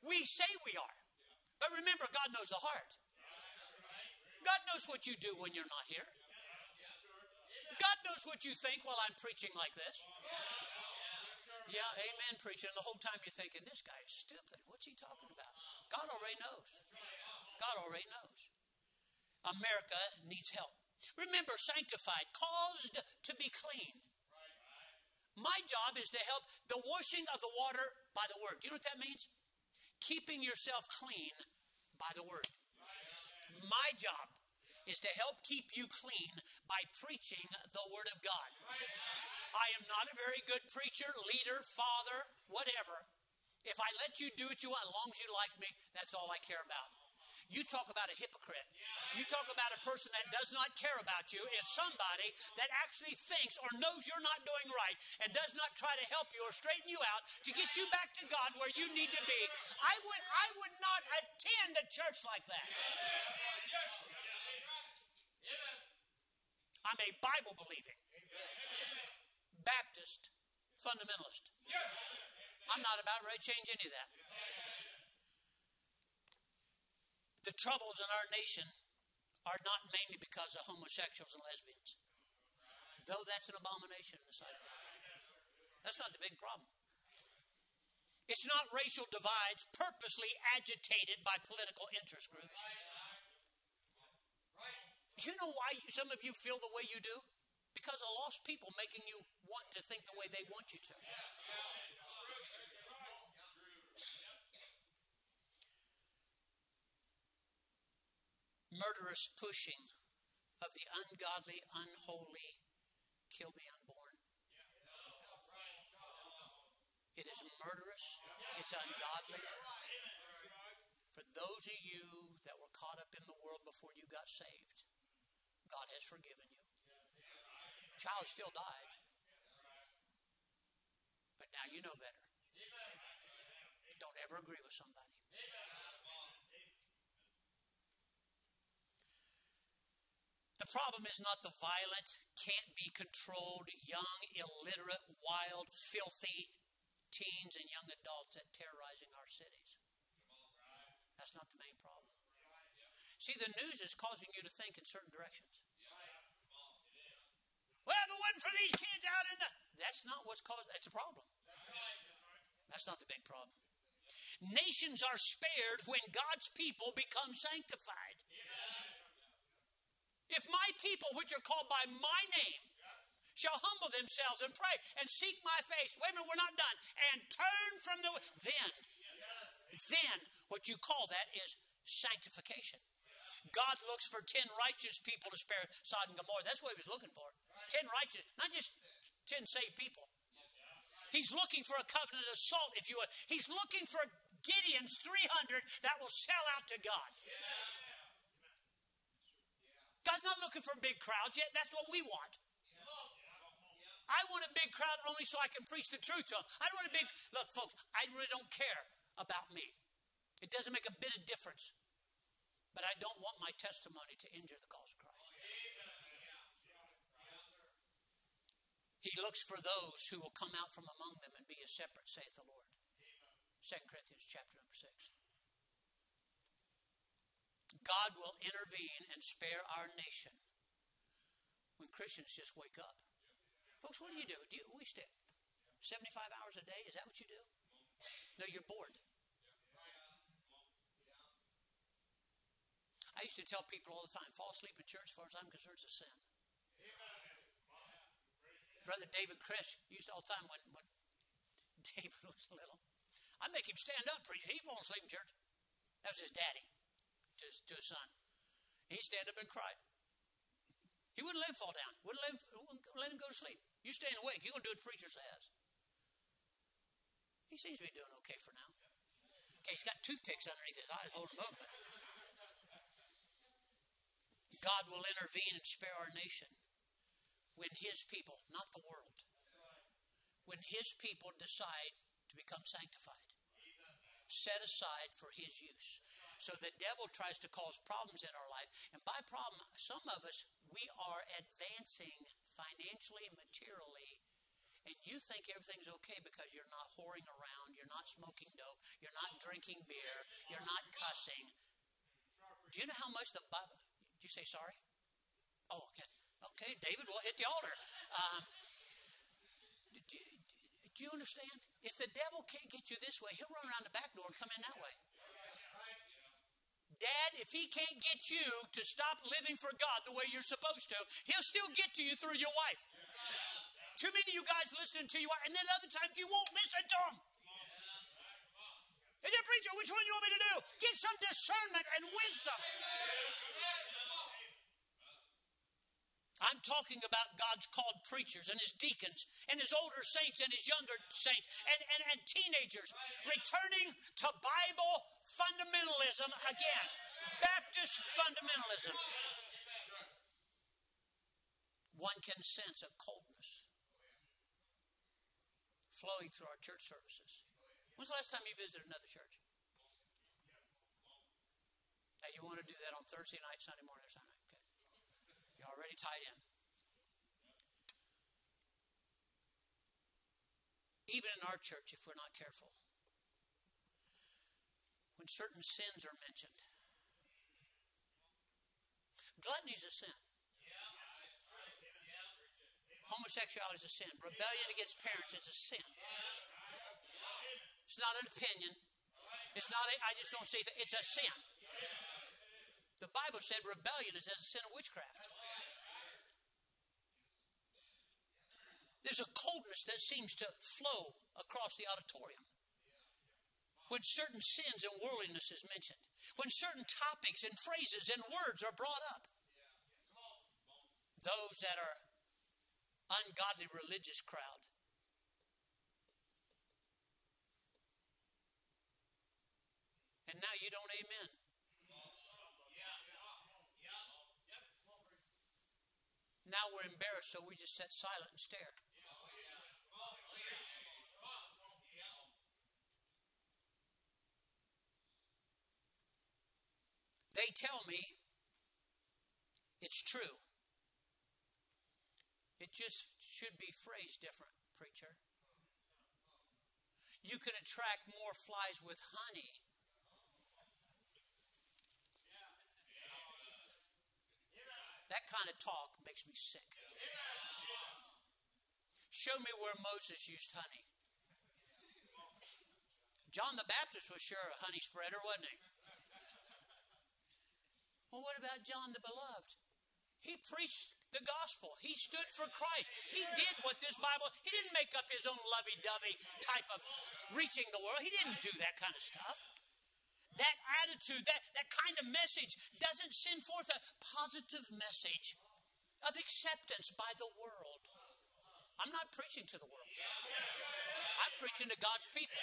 We say we are. But remember, God knows the heart. God knows what you do when you're not here. God knows what you think while I'm preaching like this. Yeah, amen, preacher. And the whole time you're thinking, this guy is stupid. What's he talking about? God already knows. God already knows. America needs help. Remember, sanctified, caused to be clean. My job is to help the washing of the water by the word. Do you know what that means? Keeping yourself clean by the word. My job is to help keep you clean by preaching the word of God. I am not a very good preacher, leader, father, whatever. If I let you do what you want, as long as you like me, that's all I care about. You talk about a hypocrite. You talk about a person that does not care about you is somebody that actually thinks or knows you're not doing right and does not try to help you or straighten you out to get you back to God where you need to be. I would I would not attend a church like that. I'm a Bible believing Baptist fundamentalist. I'm not about to change any of that. The troubles in our nation are not mainly because of homosexuals and lesbians, though that's an abomination in the sight of God. That's not the big problem. It's not racial divides purposely agitated by political interest groups. You know why some of you feel the way you do? Because of lost people making you want to think the way they want you to. Murderous pushing of the ungodly, unholy, kill the unborn. It is murderous, it's ungodly. For those of you that were caught up in the world before you got saved, God has forgiven you. Child still died. But now you know better. Don't ever agree with somebody. The problem is not the violent, can't be controlled, young, illiterate, wild, filthy teens and young adults that terrorizing our cities. That's not the main problem. See, the news is causing you to think in certain directions. Well, if it wasn't for these kids out in the. That's not what's caused. That's a problem. That's not the big problem. Nations are spared when God's people become sanctified. If my people, which are called by my name, shall humble themselves and pray and seek my face. Wait a minute, we're not done. And turn from the then, then what you call that is sanctification. God looks for ten righteous people to spare Sodom and Gomorrah. That's what he was looking for. Ten righteous, not just ten saved people. He's looking for a covenant of salt, if you would. He's looking for Gideon's 300 that will sell out to God. God's not looking for big crowds yet. That's what we want. I want a big crowd only so I can preach the truth to them. I don't want a big, look, folks, I really don't care about me. It doesn't make a bit of difference. But I don't want my testimony to injure the cause of Christ. He looks for those who will come out from among them and be a separate, saith the Lord. 2 Corinthians chapter number 6. God will intervene and spare our nation when Christians just wake up. Folks, what do you do? Do you, we stay 75 hours a day? Is that what you do? No, you're bored. I used to tell people all the time fall asleep in church, as far as I'm concerned, is a sin. Brother David Chris used all the time when, when David was little. I'd make him stand up, preach. He'd fall asleep in church. That was his daddy to, to his son. He'd stand up and cry. He wouldn't let him fall down. Wouldn't let him, wouldn't let him go to sleep. You staying awake. You're going to do what the preacher says. He seems to be doing okay for now. Okay, he's got toothpicks underneath his eyes holding him up. God will intervene and spare our nation when his people, not the world, when his people decide to become sanctified. set aside for his use. So the devil tries to cause problems in our life. And by problem, some of us, we are advancing financially, and materially, and you think everything's okay because you're not whoring around, you're not smoking dope, you're not drinking beer, you're not cussing. Do you know how much the Bible? Did you say sorry? Oh, okay. Okay, David will hit the altar. Um, do, do you understand? If the devil can't get you this way, he'll run around the back door and come in that way. Dad, if he can't get you to stop living for God the way you're supposed to, he'll still get to you through your wife. Too many of you guys listening to you, and then other times you won't listen to them. Is it preacher? Which one do you want me to do? Get some discernment and wisdom. I'm talking about God's called preachers and his deacons and his older saints and his younger saints and, and, and teenagers returning to Bible fundamentalism again. Baptist fundamentalism. One can sense a coldness flowing through our church services. When's the last time you visited another church? Now, you want to do that on Thursday night, Sunday morning, or Sunday? You're already tied in. Even in our church, if we're not careful, when certain sins are mentioned, gluttony is a sin. Homosexuality is a sin. Rebellion against parents is a sin. It's not an opinion. It's not, a, I just don't see that. It's a sin. The Bible said rebellion is as a sin of witchcraft. There's a coldness that seems to flow across the auditorium. When certain sins and worldliness is mentioned, when certain topics and phrases and words are brought up, those that are ungodly religious crowd and now you don't amen. Now we're embarrassed, so we just sit silent and stare. They tell me it's true. It just should be phrased different, preacher. You can attract more flies with honey. That kind of talk makes me sick. Show me where Moses used honey. John the Baptist was sure a honey spreader, wasn't he? Well, what about John the Beloved? He preached the gospel. He stood for Christ. He did what this Bible, he didn't make up his own lovey dovey type of reaching the world. He didn't do that kind of stuff. That attitude, that, that kind of message doesn't send forth a positive message of acceptance by the world. I'm not preaching to the world. I'm preaching to God's people.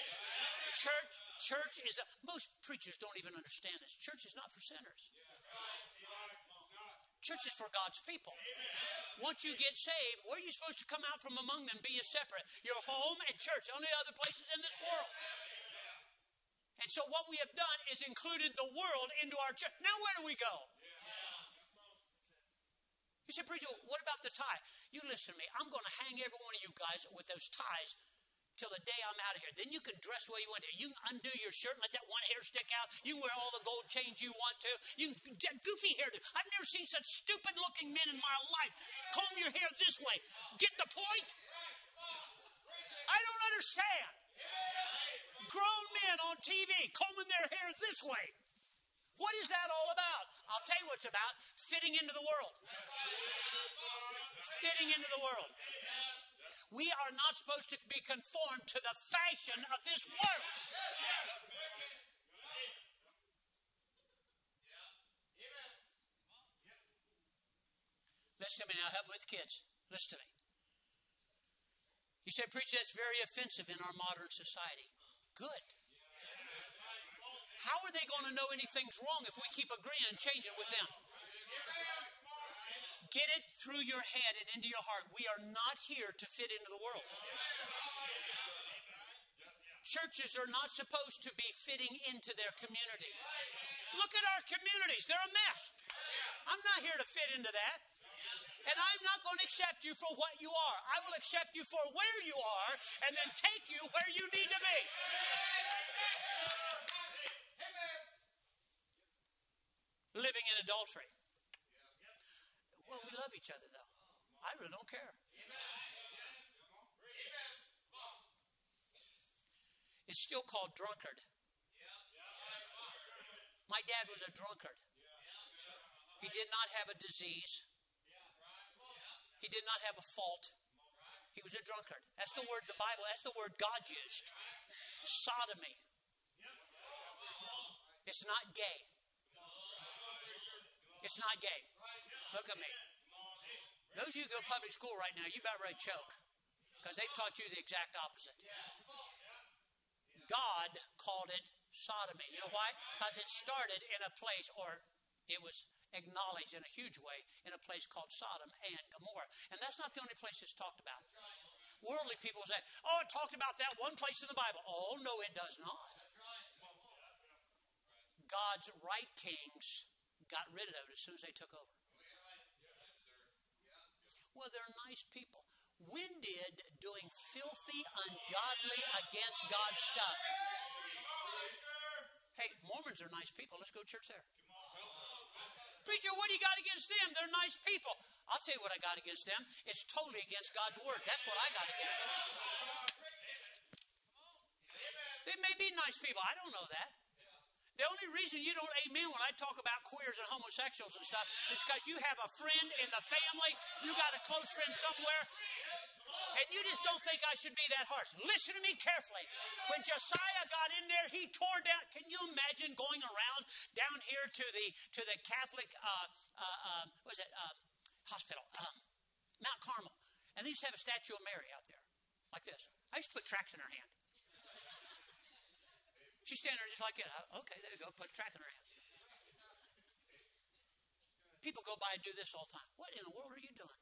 Church, church is, a, most preachers don't even understand this. Church is not for sinners. Church is for God's people. Once you get saved, where are you supposed to come out from among them? Be you separate. Your home and church, only other places in this world. And so what we have done is included the world into our church. Now where do we go? You say, preacher, what about the tie? You listen to me. I'm going to hang every one of you guys with those ties till the day I'm out of here. Then you can dress where you want to. You can undo your shirt and let that one hair stick out. You can wear all the gold chains you want to. You can goofy hair. I've never seen such stupid looking men in my life. Comb your hair this way. Get the point? I don't understand. Grown men on TV combing their hair this way. What is that all about? I'll tell you what it's about fitting into the world. Fitting into the world. We are not supposed to be conformed to the fashion of this world. Listen to me now, help with kids. Listen to me. You said, Preach, that's very offensive in our modern society. Good. How are they going to know anything's wrong if we keep agreeing and changing with them? Get it through your head and into your heart. We are not here to fit into the world. Churches are not supposed to be fitting into their community. Look at our communities, they're a mess. I'm not here to fit into that. And I'm not going to accept you for what you are. I will accept you for where you are and then take you where you need to be. Living in adultery. Well, we love each other, though. I really don't care. It's still called drunkard. My dad was a drunkard. He did not have a disease. He did not have a fault. He was a drunkard. That's the word the Bible, that's the word God used. Sodomy. It's not gay. It's not gay. Look at me. Those of you who go public school right now, you about ready choke because they've taught you the exact opposite. God called it sodomy. You know why? Because it started in a place, or it was acknowledged in a huge way in a place called Sodom and Gomorrah. And that's not the only place it's talked about. Worldly people say, oh, it talked about that one place in the Bible. Oh, no, it does not. God's right kings got rid of it as soon as they took over. Well, they're nice people. When did doing filthy, ungodly, against God stuff? Hey, Mormons are nice people. Let's go to church there. Preacher, what do you got against them? They're nice people. I'll tell you what I got against them. It's totally against God's word. That's what I got against them. They may be nice people. I don't know that. The only reason you don't amen when I talk about queers and homosexuals and stuff is because you have a friend in the family, you got a close friend somewhere, and you just don't think I should be that harsh. Listen to me carefully. When Josiah got in there, he tore down. Can you imagine going around down here to the to the Catholic uh, uh, um, what was it um, hospital, um, Mount Carmel, and they used to have a statue of Mary out there, like this. I used to put tracts in her hand. She's standing there just like that. Oh, okay, there you go. Put a tract in her hand. People go by and do this all the time. What in the world are you doing?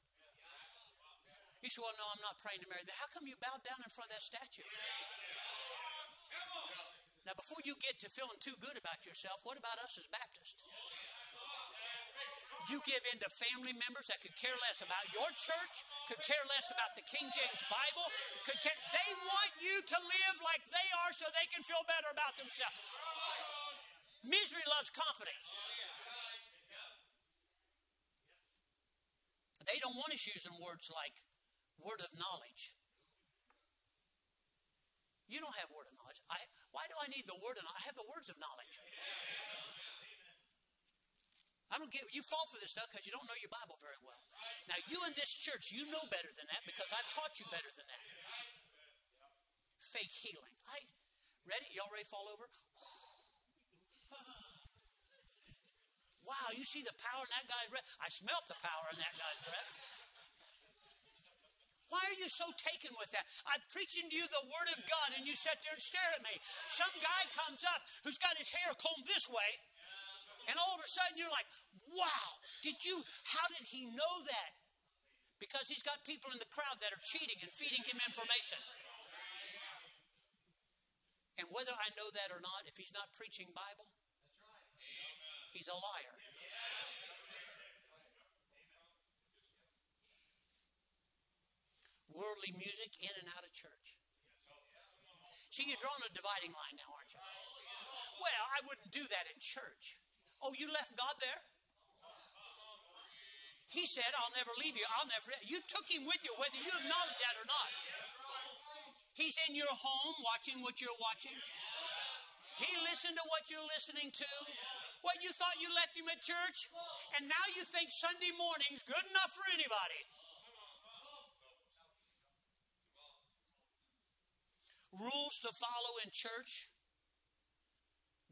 You say, well, no, I'm not praying to Mary. How come you bowed down in front of that statue? Now, before you get to feeling too good about yourself, what about us as Baptists? You give in to family members that could care less about your church, could care less about the King James Bible. Could care, they want you to live like they are so they can feel better about themselves. Misery loves company. They don't want us using words like word of knowledge. You don't have word of knowledge. I, why do I need the word of knowledge? I have the words of knowledge. I don't get you fall for this stuff because you don't know your Bible very well. Now you in this church, you know better than that because I've taught you better than that. Fake healing. I ready? Y'all ready to fall over? Wow, you see the power in that guy's breath? I smelt the power in that guy's breath. Why are you so taken with that? I'm preaching to you the Word of God and you sit there and stare at me. Some guy comes up who's got his hair combed this way and all of a sudden you're like, wow, did you, how did he know that? Because he's got people in the crowd that are cheating and feeding him information. And whether I know that or not, if he's not preaching Bible, he's a liar. Worldly music in and out of church. See, you're drawing a dividing line now, aren't you? Well, I wouldn't do that in church. Oh, you left God there? He said, I'll never leave you. I'll never. You took him with you, whether you acknowledge that or not. He's in your home watching what you're watching. He listened to what you're listening to. What you thought you left him at church, and now you think Sunday morning's good enough for anybody. Rules to follow in church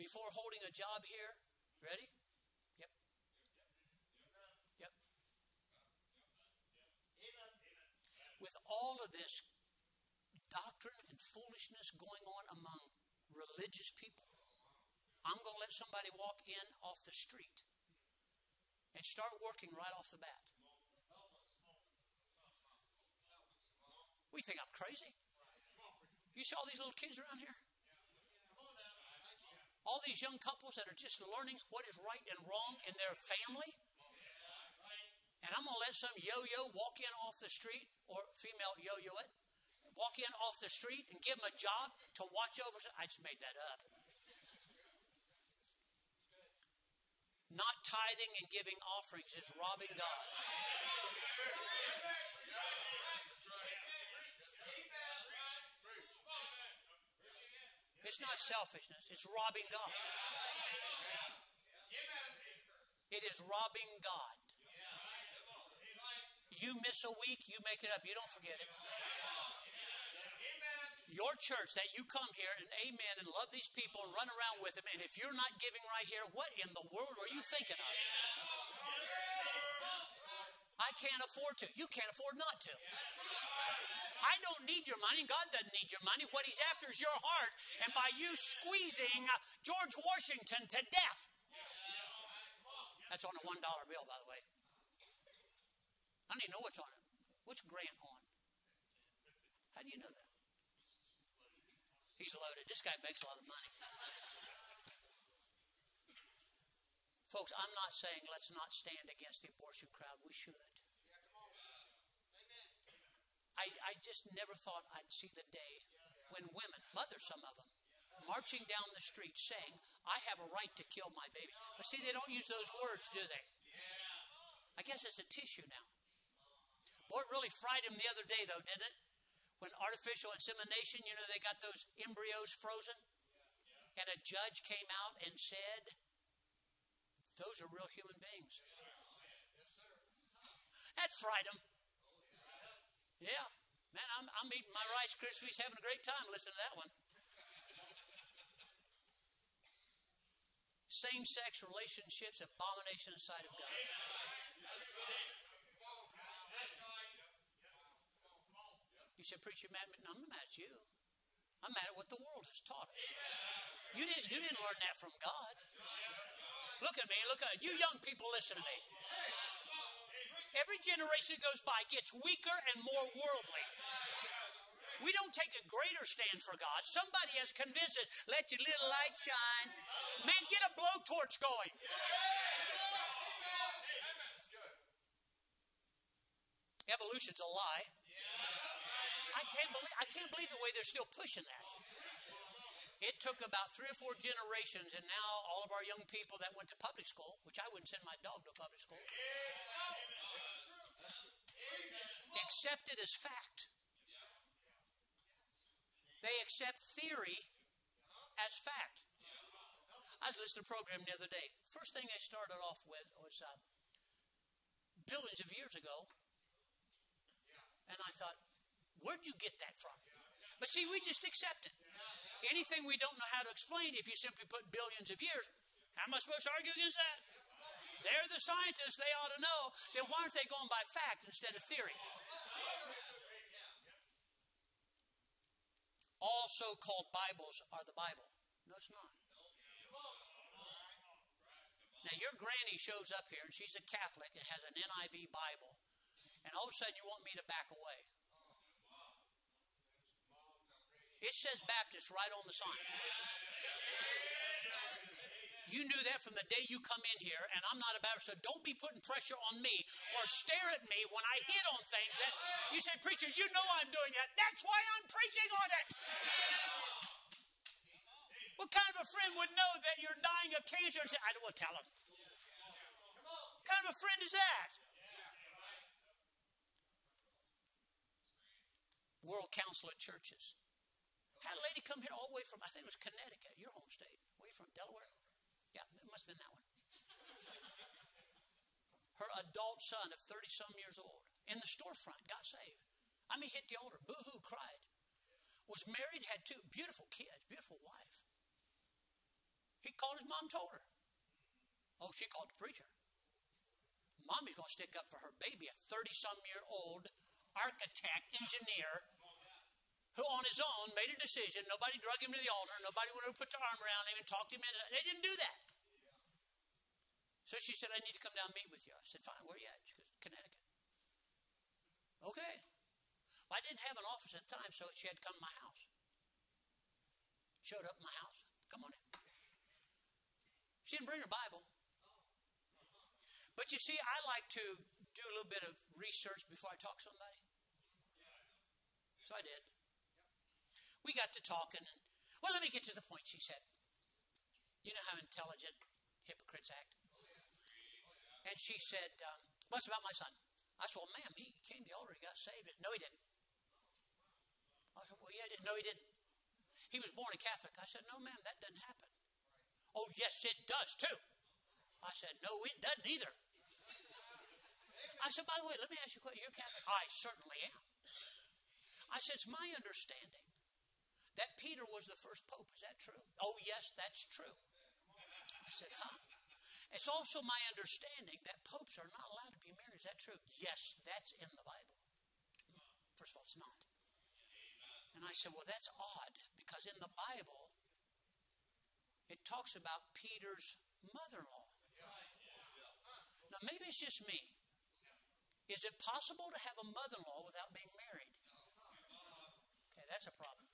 before holding a job here Ready? Yep. Yep. With all of this doctrine and foolishness going on among religious people, I'm going to let somebody walk in off the street and start working right off the bat. We think I'm crazy. You see all these little kids around here? All these young couples that are just learning what is right and wrong in their family. And I'm going to let some yo yo walk in off the street, or female yo yo it, walk in off the street and give them a job to watch over. I just made that up. Not tithing and giving offerings is robbing God. It's not selfishness, it's robbing God. It is robbing God. You miss a week, you make it up. You don't forget it. Your church that you come here and amen and love these people and run around with them, and if you're not giving right here, what in the world are you thinking of? I can't afford to. You can't afford not to. I don't need your money. God doesn't need your money. What He's after is your heart. And by you squeezing George Washington to death. That's on a $1 bill, by the way. I don't even know what's on it. What's Grant on? How do you know that? He's loaded. This guy makes a lot of money. Folks, I'm not saying let's not stand against the abortion crowd. We should. I, I just never thought I'd see the day when women, mothers, some of them, marching down the street saying, I have a right to kill my baby. But see, they don't use those words, do they? I guess it's a tissue now. Boy, it really fried him the other day, though, didn't it? When artificial insemination, you know, they got those embryos frozen. And a judge came out and said, Those are real human beings. That fried him. Yeah. Man, I'm, I'm eating my Rice Krispies, having a great time listening to that one. Same sex relationships, abomination in the sight of God. You said, Preacher? No, I'm not mad at you. I'm mad at what the world has taught us. You didn't, you didn't learn that from God. Look at me. Look at you young people. Listen to me. Every generation that goes by gets weaker and more worldly. We don't take a greater stand for God. Somebody has convinced us, let your little light shine. Man, get a blowtorch going. Evolution's a lie. I can't believe I can't believe the way they're still pushing that. It took about three or four generations, and now all of our young people that went to public school, which I wouldn't send my dog to public school, accept it as fact. They accept theory as fact. I was listening to a program the other day. First thing they started off with was uh, billions of years ago. And I thought, where'd you get that from? But see, we just accept it. Anything we don't know how to explain, if you simply put billions of years, how am I supposed to argue against that? They're the scientists, they ought to know. Then why aren't they going by fact instead of theory? All so called Bibles are the Bible. No, it's not. Now, your granny shows up here and she's a Catholic and has an NIV Bible, and all of a sudden you want me to back away. It says Baptist right on the sign. You knew that from the day you come in here, and I'm not a Baptist, so don't be putting pressure on me or stare at me when I hit on things that you say, Preacher, you know I'm doing that. That's why I'm preaching on it. What kind of a friend would know that you're dying of cancer and say, I to tell him? What kind of a friend is that? World Council of Churches. Had a lady come here all the way from, I think it was Connecticut, your home state. You from? Delaware? Been that one. Her adult son of 30 some years old in the storefront got saved. I mean, hit the altar, boo hoo, cried. Was married, had two beautiful kids, beautiful wife. He called his mom, told her. Oh, she called the preacher. Mommy's going to stick up for her baby, a 30 some year old architect, engineer, who on his own made a decision. Nobody drug him to the altar. Nobody would have put their arm around him and talked to him. They didn't do that. So she said, I need to come down and meet with you. I said, fine, where are you at? She goes, Connecticut. Okay. Well, I didn't have an office at the time, so she had to come to my house. showed up at my house. Come on in. She didn't bring her Bible. But you see, I like to do a little bit of research before I talk to somebody. So I did. We got to talking, and well, let me get to the point, she said. You know how intelligent hypocrites act? And she said, um, What's about my son? I said, Well, ma'am, he came to the altar, he got saved. No, he didn't. I said, Well, yeah, did. No, he didn't. He was born a Catholic. I said, No, ma'am, that doesn't happen. Oh, yes, it does too. I said, No, it doesn't either. I said, By the way, let me ask you a question. You're Catholic? I certainly am. I said, It's my understanding that Peter was the first pope. Is that true? Oh, yes, that's true. I said, Huh? It's also my understanding that popes are not allowed to be married. Is that true? Yes, that's in the Bible. First of all, it's not. And I said, Well, that's odd because in the Bible, it talks about Peter's mother in law. Now, maybe it's just me. Is it possible to have a mother in law without being married? Okay, that's a problem.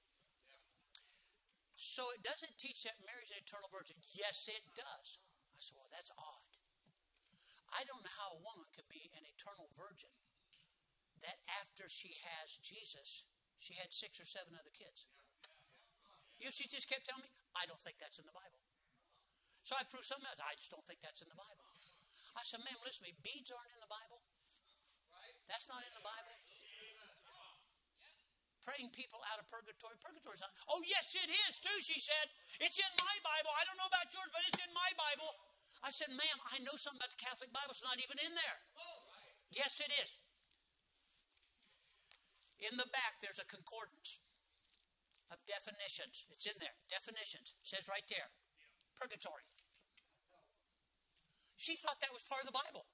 So it doesn't teach that marriage is an eternal virgin. Yes, it does. I said, well, that's odd. I don't know how a woman could be an eternal virgin that after she has Jesus, she had six or seven other kids. You know, she just kept telling me, I don't think that's in the Bible. So I proved something else. I just don't think that's in the Bible. I said, ma'am, listen to me. Beads aren't in the Bible. That's not in the Bible. Praying people out of purgatory. Purgatory's not. Oh, yes, it is too, she said. It's in my Bible. I don't know about yours, but it's in my Bible. I said, ma'am, I know something about the Catholic Bible. It's not even in there. Yes, it is. In the back, there's a concordance of definitions. It's in there. Definitions. It says right there. Purgatory. She thought that was part of the Bible.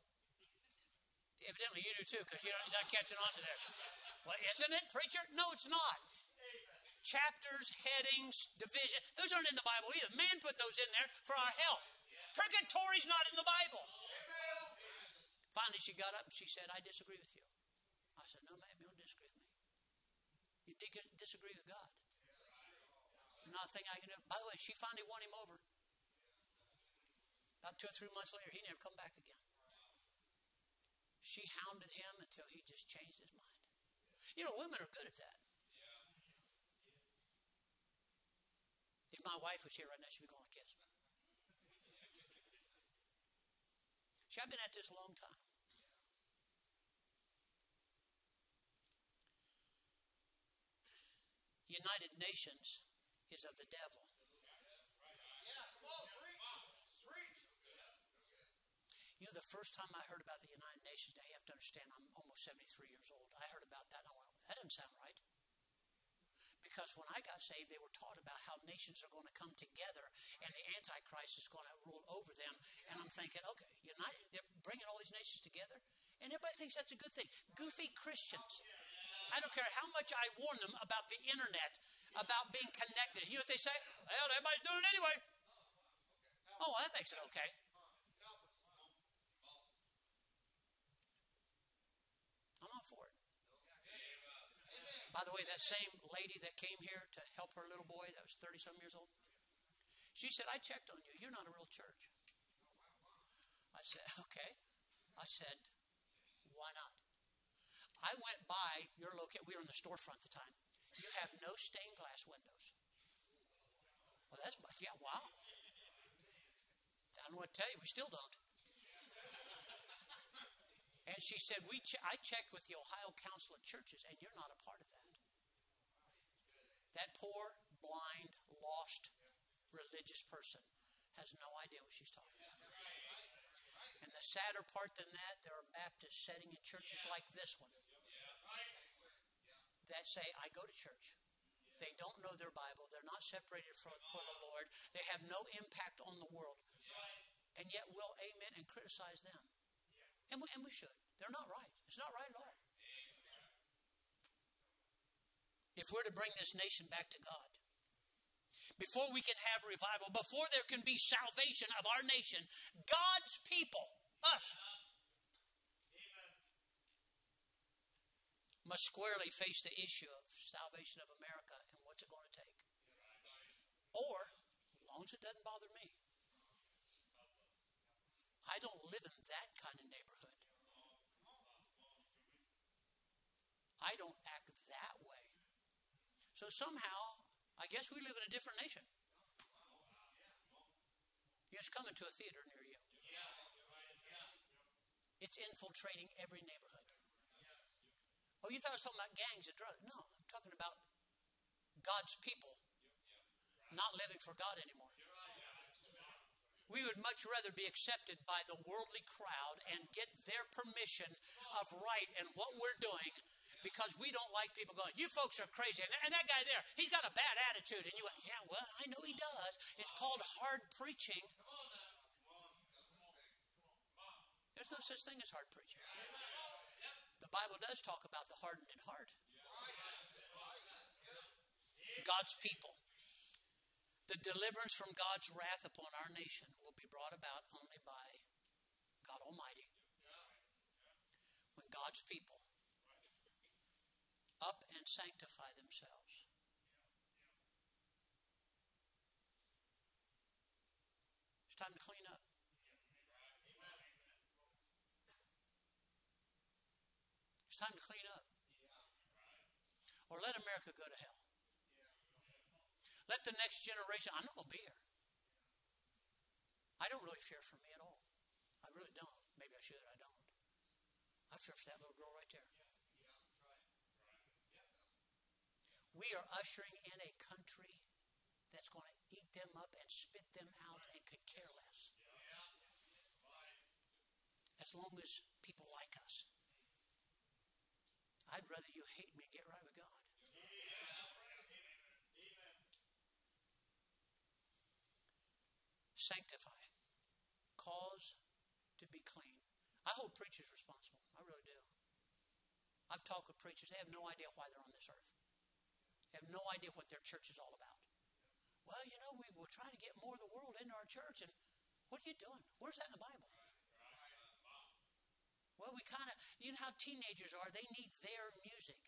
Evidently, you do too, because you're not catching on to this. Well, isn't it, preacher? No, it's not. Chapters, headings, division, those aren't in the Bible either. Man put those in there for our help. Purgatory's not in the Bible. Finally, she got up and she said, I disagree with you. I said, No, ma'am, you don't disagree with me. You disagree with God. Nothing I can do. By the way, she finally won him over. About two or three months later, he never come back again. She hounded him until he just changed his mind. You know, women are good at that. If my wife was here right now, she'd be going to kiss. See, I've been at this a long time. United Nations is of the devil. You know, the first time I heard about the United Nations, now you have to understand, I'm almost 73 years old. I heard about that and I went, that doesn't sound right. Because when I got saved, they were taught about how nations are going to come together and the Antichrist is going to rule over them. And I'm thinking, okay, United, they're bringing all these nations together, and everybody thinks that's a good thing. Goofy Christians. I don't care how much I warn them about the internet, about being connected. You know what they say? Well, everybody's doing it anyway. Oh, that makes it okay. I'm all for it. By the way, that same lady that came here to help her little boy that was 30 some years old, she said, I checked on you. You're not a real church. I said, okay. I said, why not? I went by your location. We were in the storefront at the time. You have no stained glass windows. Well, that's, yeah, wow. I don't know what to tell you. We still don't. And she said, we ch- I checked with the Ohio Council of Churches, and you're not a part of that. That poor, blind, lost religious person has no idea what she's talking about. And the sadder part than that, there are Baptists sitting in churches like this one that say, I go to church. They don't know their Bible. They're not separated from, for the Lord. They have no impact on the world. And yet we'll amen and criticize them. And we, and we should. They're not right. It's not right at all. If we're to bring this nation back to God. Before we can have revival, before there can be salvation of our nation, God's people, us, must squarely face the issue of salvation of America and what's it going to take. Or long as it doesn't bother me. I don't live in that kind of neighborhood. I don't act. So somehow, I guess we live in a different nation. Just come into a theater near you. It's infiltrating every neighborhood. Oh, you thought I was talking about gangs and drugs? No, I'm talking about God's people not living for God anymore. We would much rather be accepted by the worldly crowd and get their permission of right and what we're doing because we don't like people going, You folks are crazy. And, and that guy there, he's got a bad attitude. And you went, Yeah, well, I know he does. It's called hard preaching. There's no such thing as hard preaching. The Bible does talk about the hardened in heart. God's people. The deliverance from God's wrath upon our nation will be brought about only by God Almighty. When God's people up and sanctify themselves. It's time to clean up. It's time to clean up. Or let America go to hell. Let the next generation, I'm not going to be here. I don't really fear for me at all. I really don't. Maybe I should, I don't. I fear for that little girl right there. We are ushering in a country that's going to eat them up and spit them out and could care less. As long as people like us. I'd rather you hate me and get right with God. sanctify, cause to be clean. I hold preachers responsible. I really do. I've talked with preachers, they have no idea why they're on this earth. Have no idea what their church is all about. Well, you know, we were trying to get more of the world into our church, and what are you doing? Where's that in the Bible? Well, we kind of, you know how teenagers are, they need their music.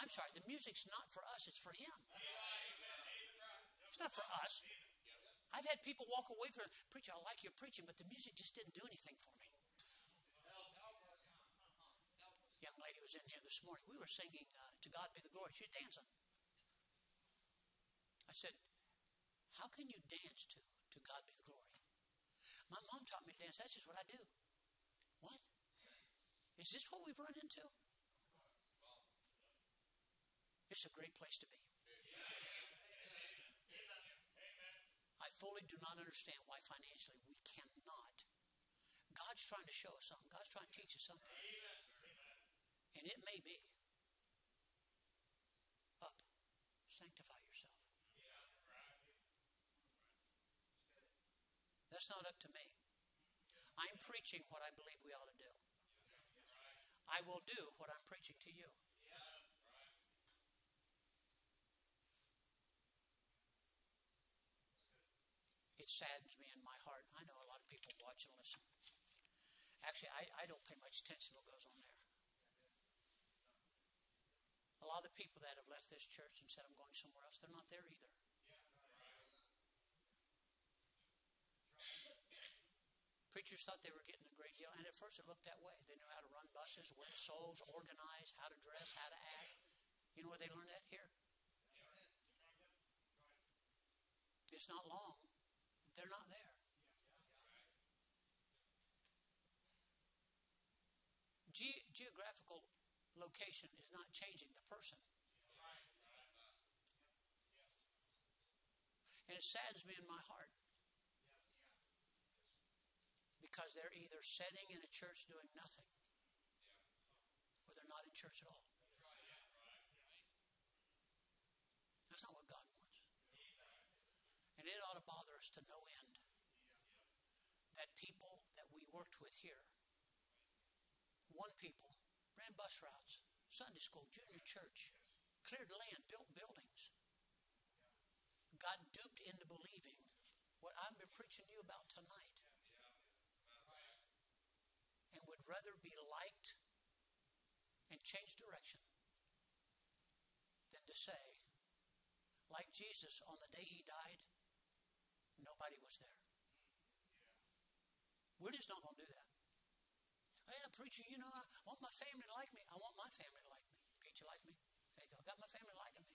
I'm sorry, the music's not for us, it's for him. It's not for us. I've had people walk away from preacher. I like your preaching, but the music just didn't do anything for me. Young lady was in here this morning. We were singing uh, "To God Be the Glory." She was dancing. I said, "How can you dance to to God be the glory?" My mom taught me to dance. That's just what I do. What? Is this what we've run into? It's a great place to be. I fully do not understand why financially we cannot. God's trying to show us something. God's trying to teach us something. And it may be up, sanctify yourself. That's not up to me. I'm preaching what I believe we ought to do. I will do what I'm preaching to you. it saddens me in my heart. I know a lot of people watch and listen. Actually, I, I don't pay much attention to what goes on there. A lot of the people that have left this church and said, I'm going somewhere else, they're not there either. Preachers thought they were getting a great deal, and at first it looked that way. They knew how to run buses, win souls, organize, how to dress, how to act. You know where they learned that? Here. It's not long they're not there. Ge- geographical location is not changing the person. And it saddens me in my heart because they're either sitting in a church doing nothing or they're not in church at all. That's not what God wants. and it ought to bother us to no end that people that we worked with here, one people, ran bus routes, Sunday school, junior church, cleared land, built buildings, got duped into believing what I've been preaching to you about tonight. Would rather be liked and change direction than to say, like Jesus on the day he died, nobody was there. We're just not going to do that. Hey, preacher, you know, I want my family to like me. I want my family to like me. Preacher, like me? There you go. Got my family liking me.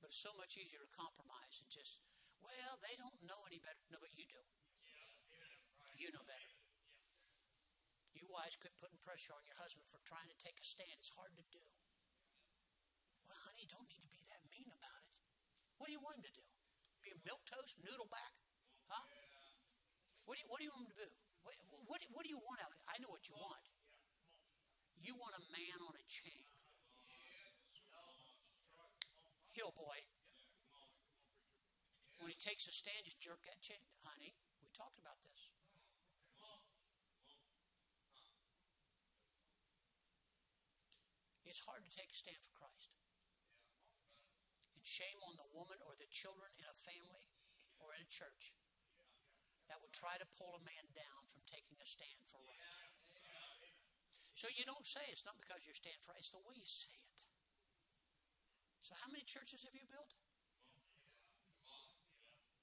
But it's so much easier to compromise and just, well, they don't know any better. No, but you do. You know better. You wives quit putting pressure on your husband for trying to take a stand. It's hard to do. Well, honey, you don't need to be that mean about it. What do you want him to do? Be a milk toast, noodle back? Huh? What do you, what do you want him to do? What, what, what do you want out of? I know what you want. You want a man on a chain. Hill boy. Takes a stand, you jerk that chain. Honey, we talked about this. It's hard to take a stand for Christ. And shame on the woman or the children in a family or in a church that would try to pull a man down from taking a stand for right. So you don't say it's not because you're standing for right, it's the way you say it. So how many churches have you built?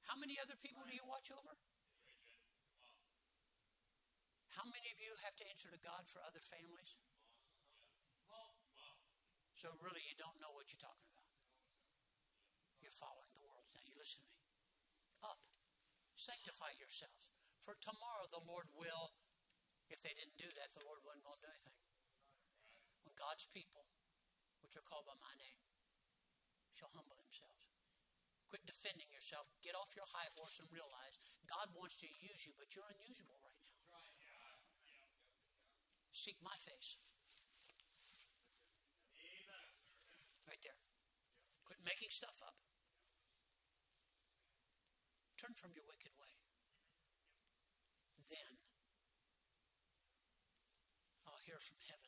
How many other people do you watch over? How many of you have to answer to God for other families? So really, you don't know what you're talking about. You're following the world. Now, you listen to me. Up. Sanctify yourselves. For tomorrow the Lord will, if they didn't do that, the Lord wasn't going to do anything. When God's people, which are called by my name, shall humble themselves. Quit defending yourself. Get off your high horse and realize God wants to use you, but you're unusable right now. Seek my face. Right there. Quit making stuff up. Turn from your wicked way. Then I'll hear from heaven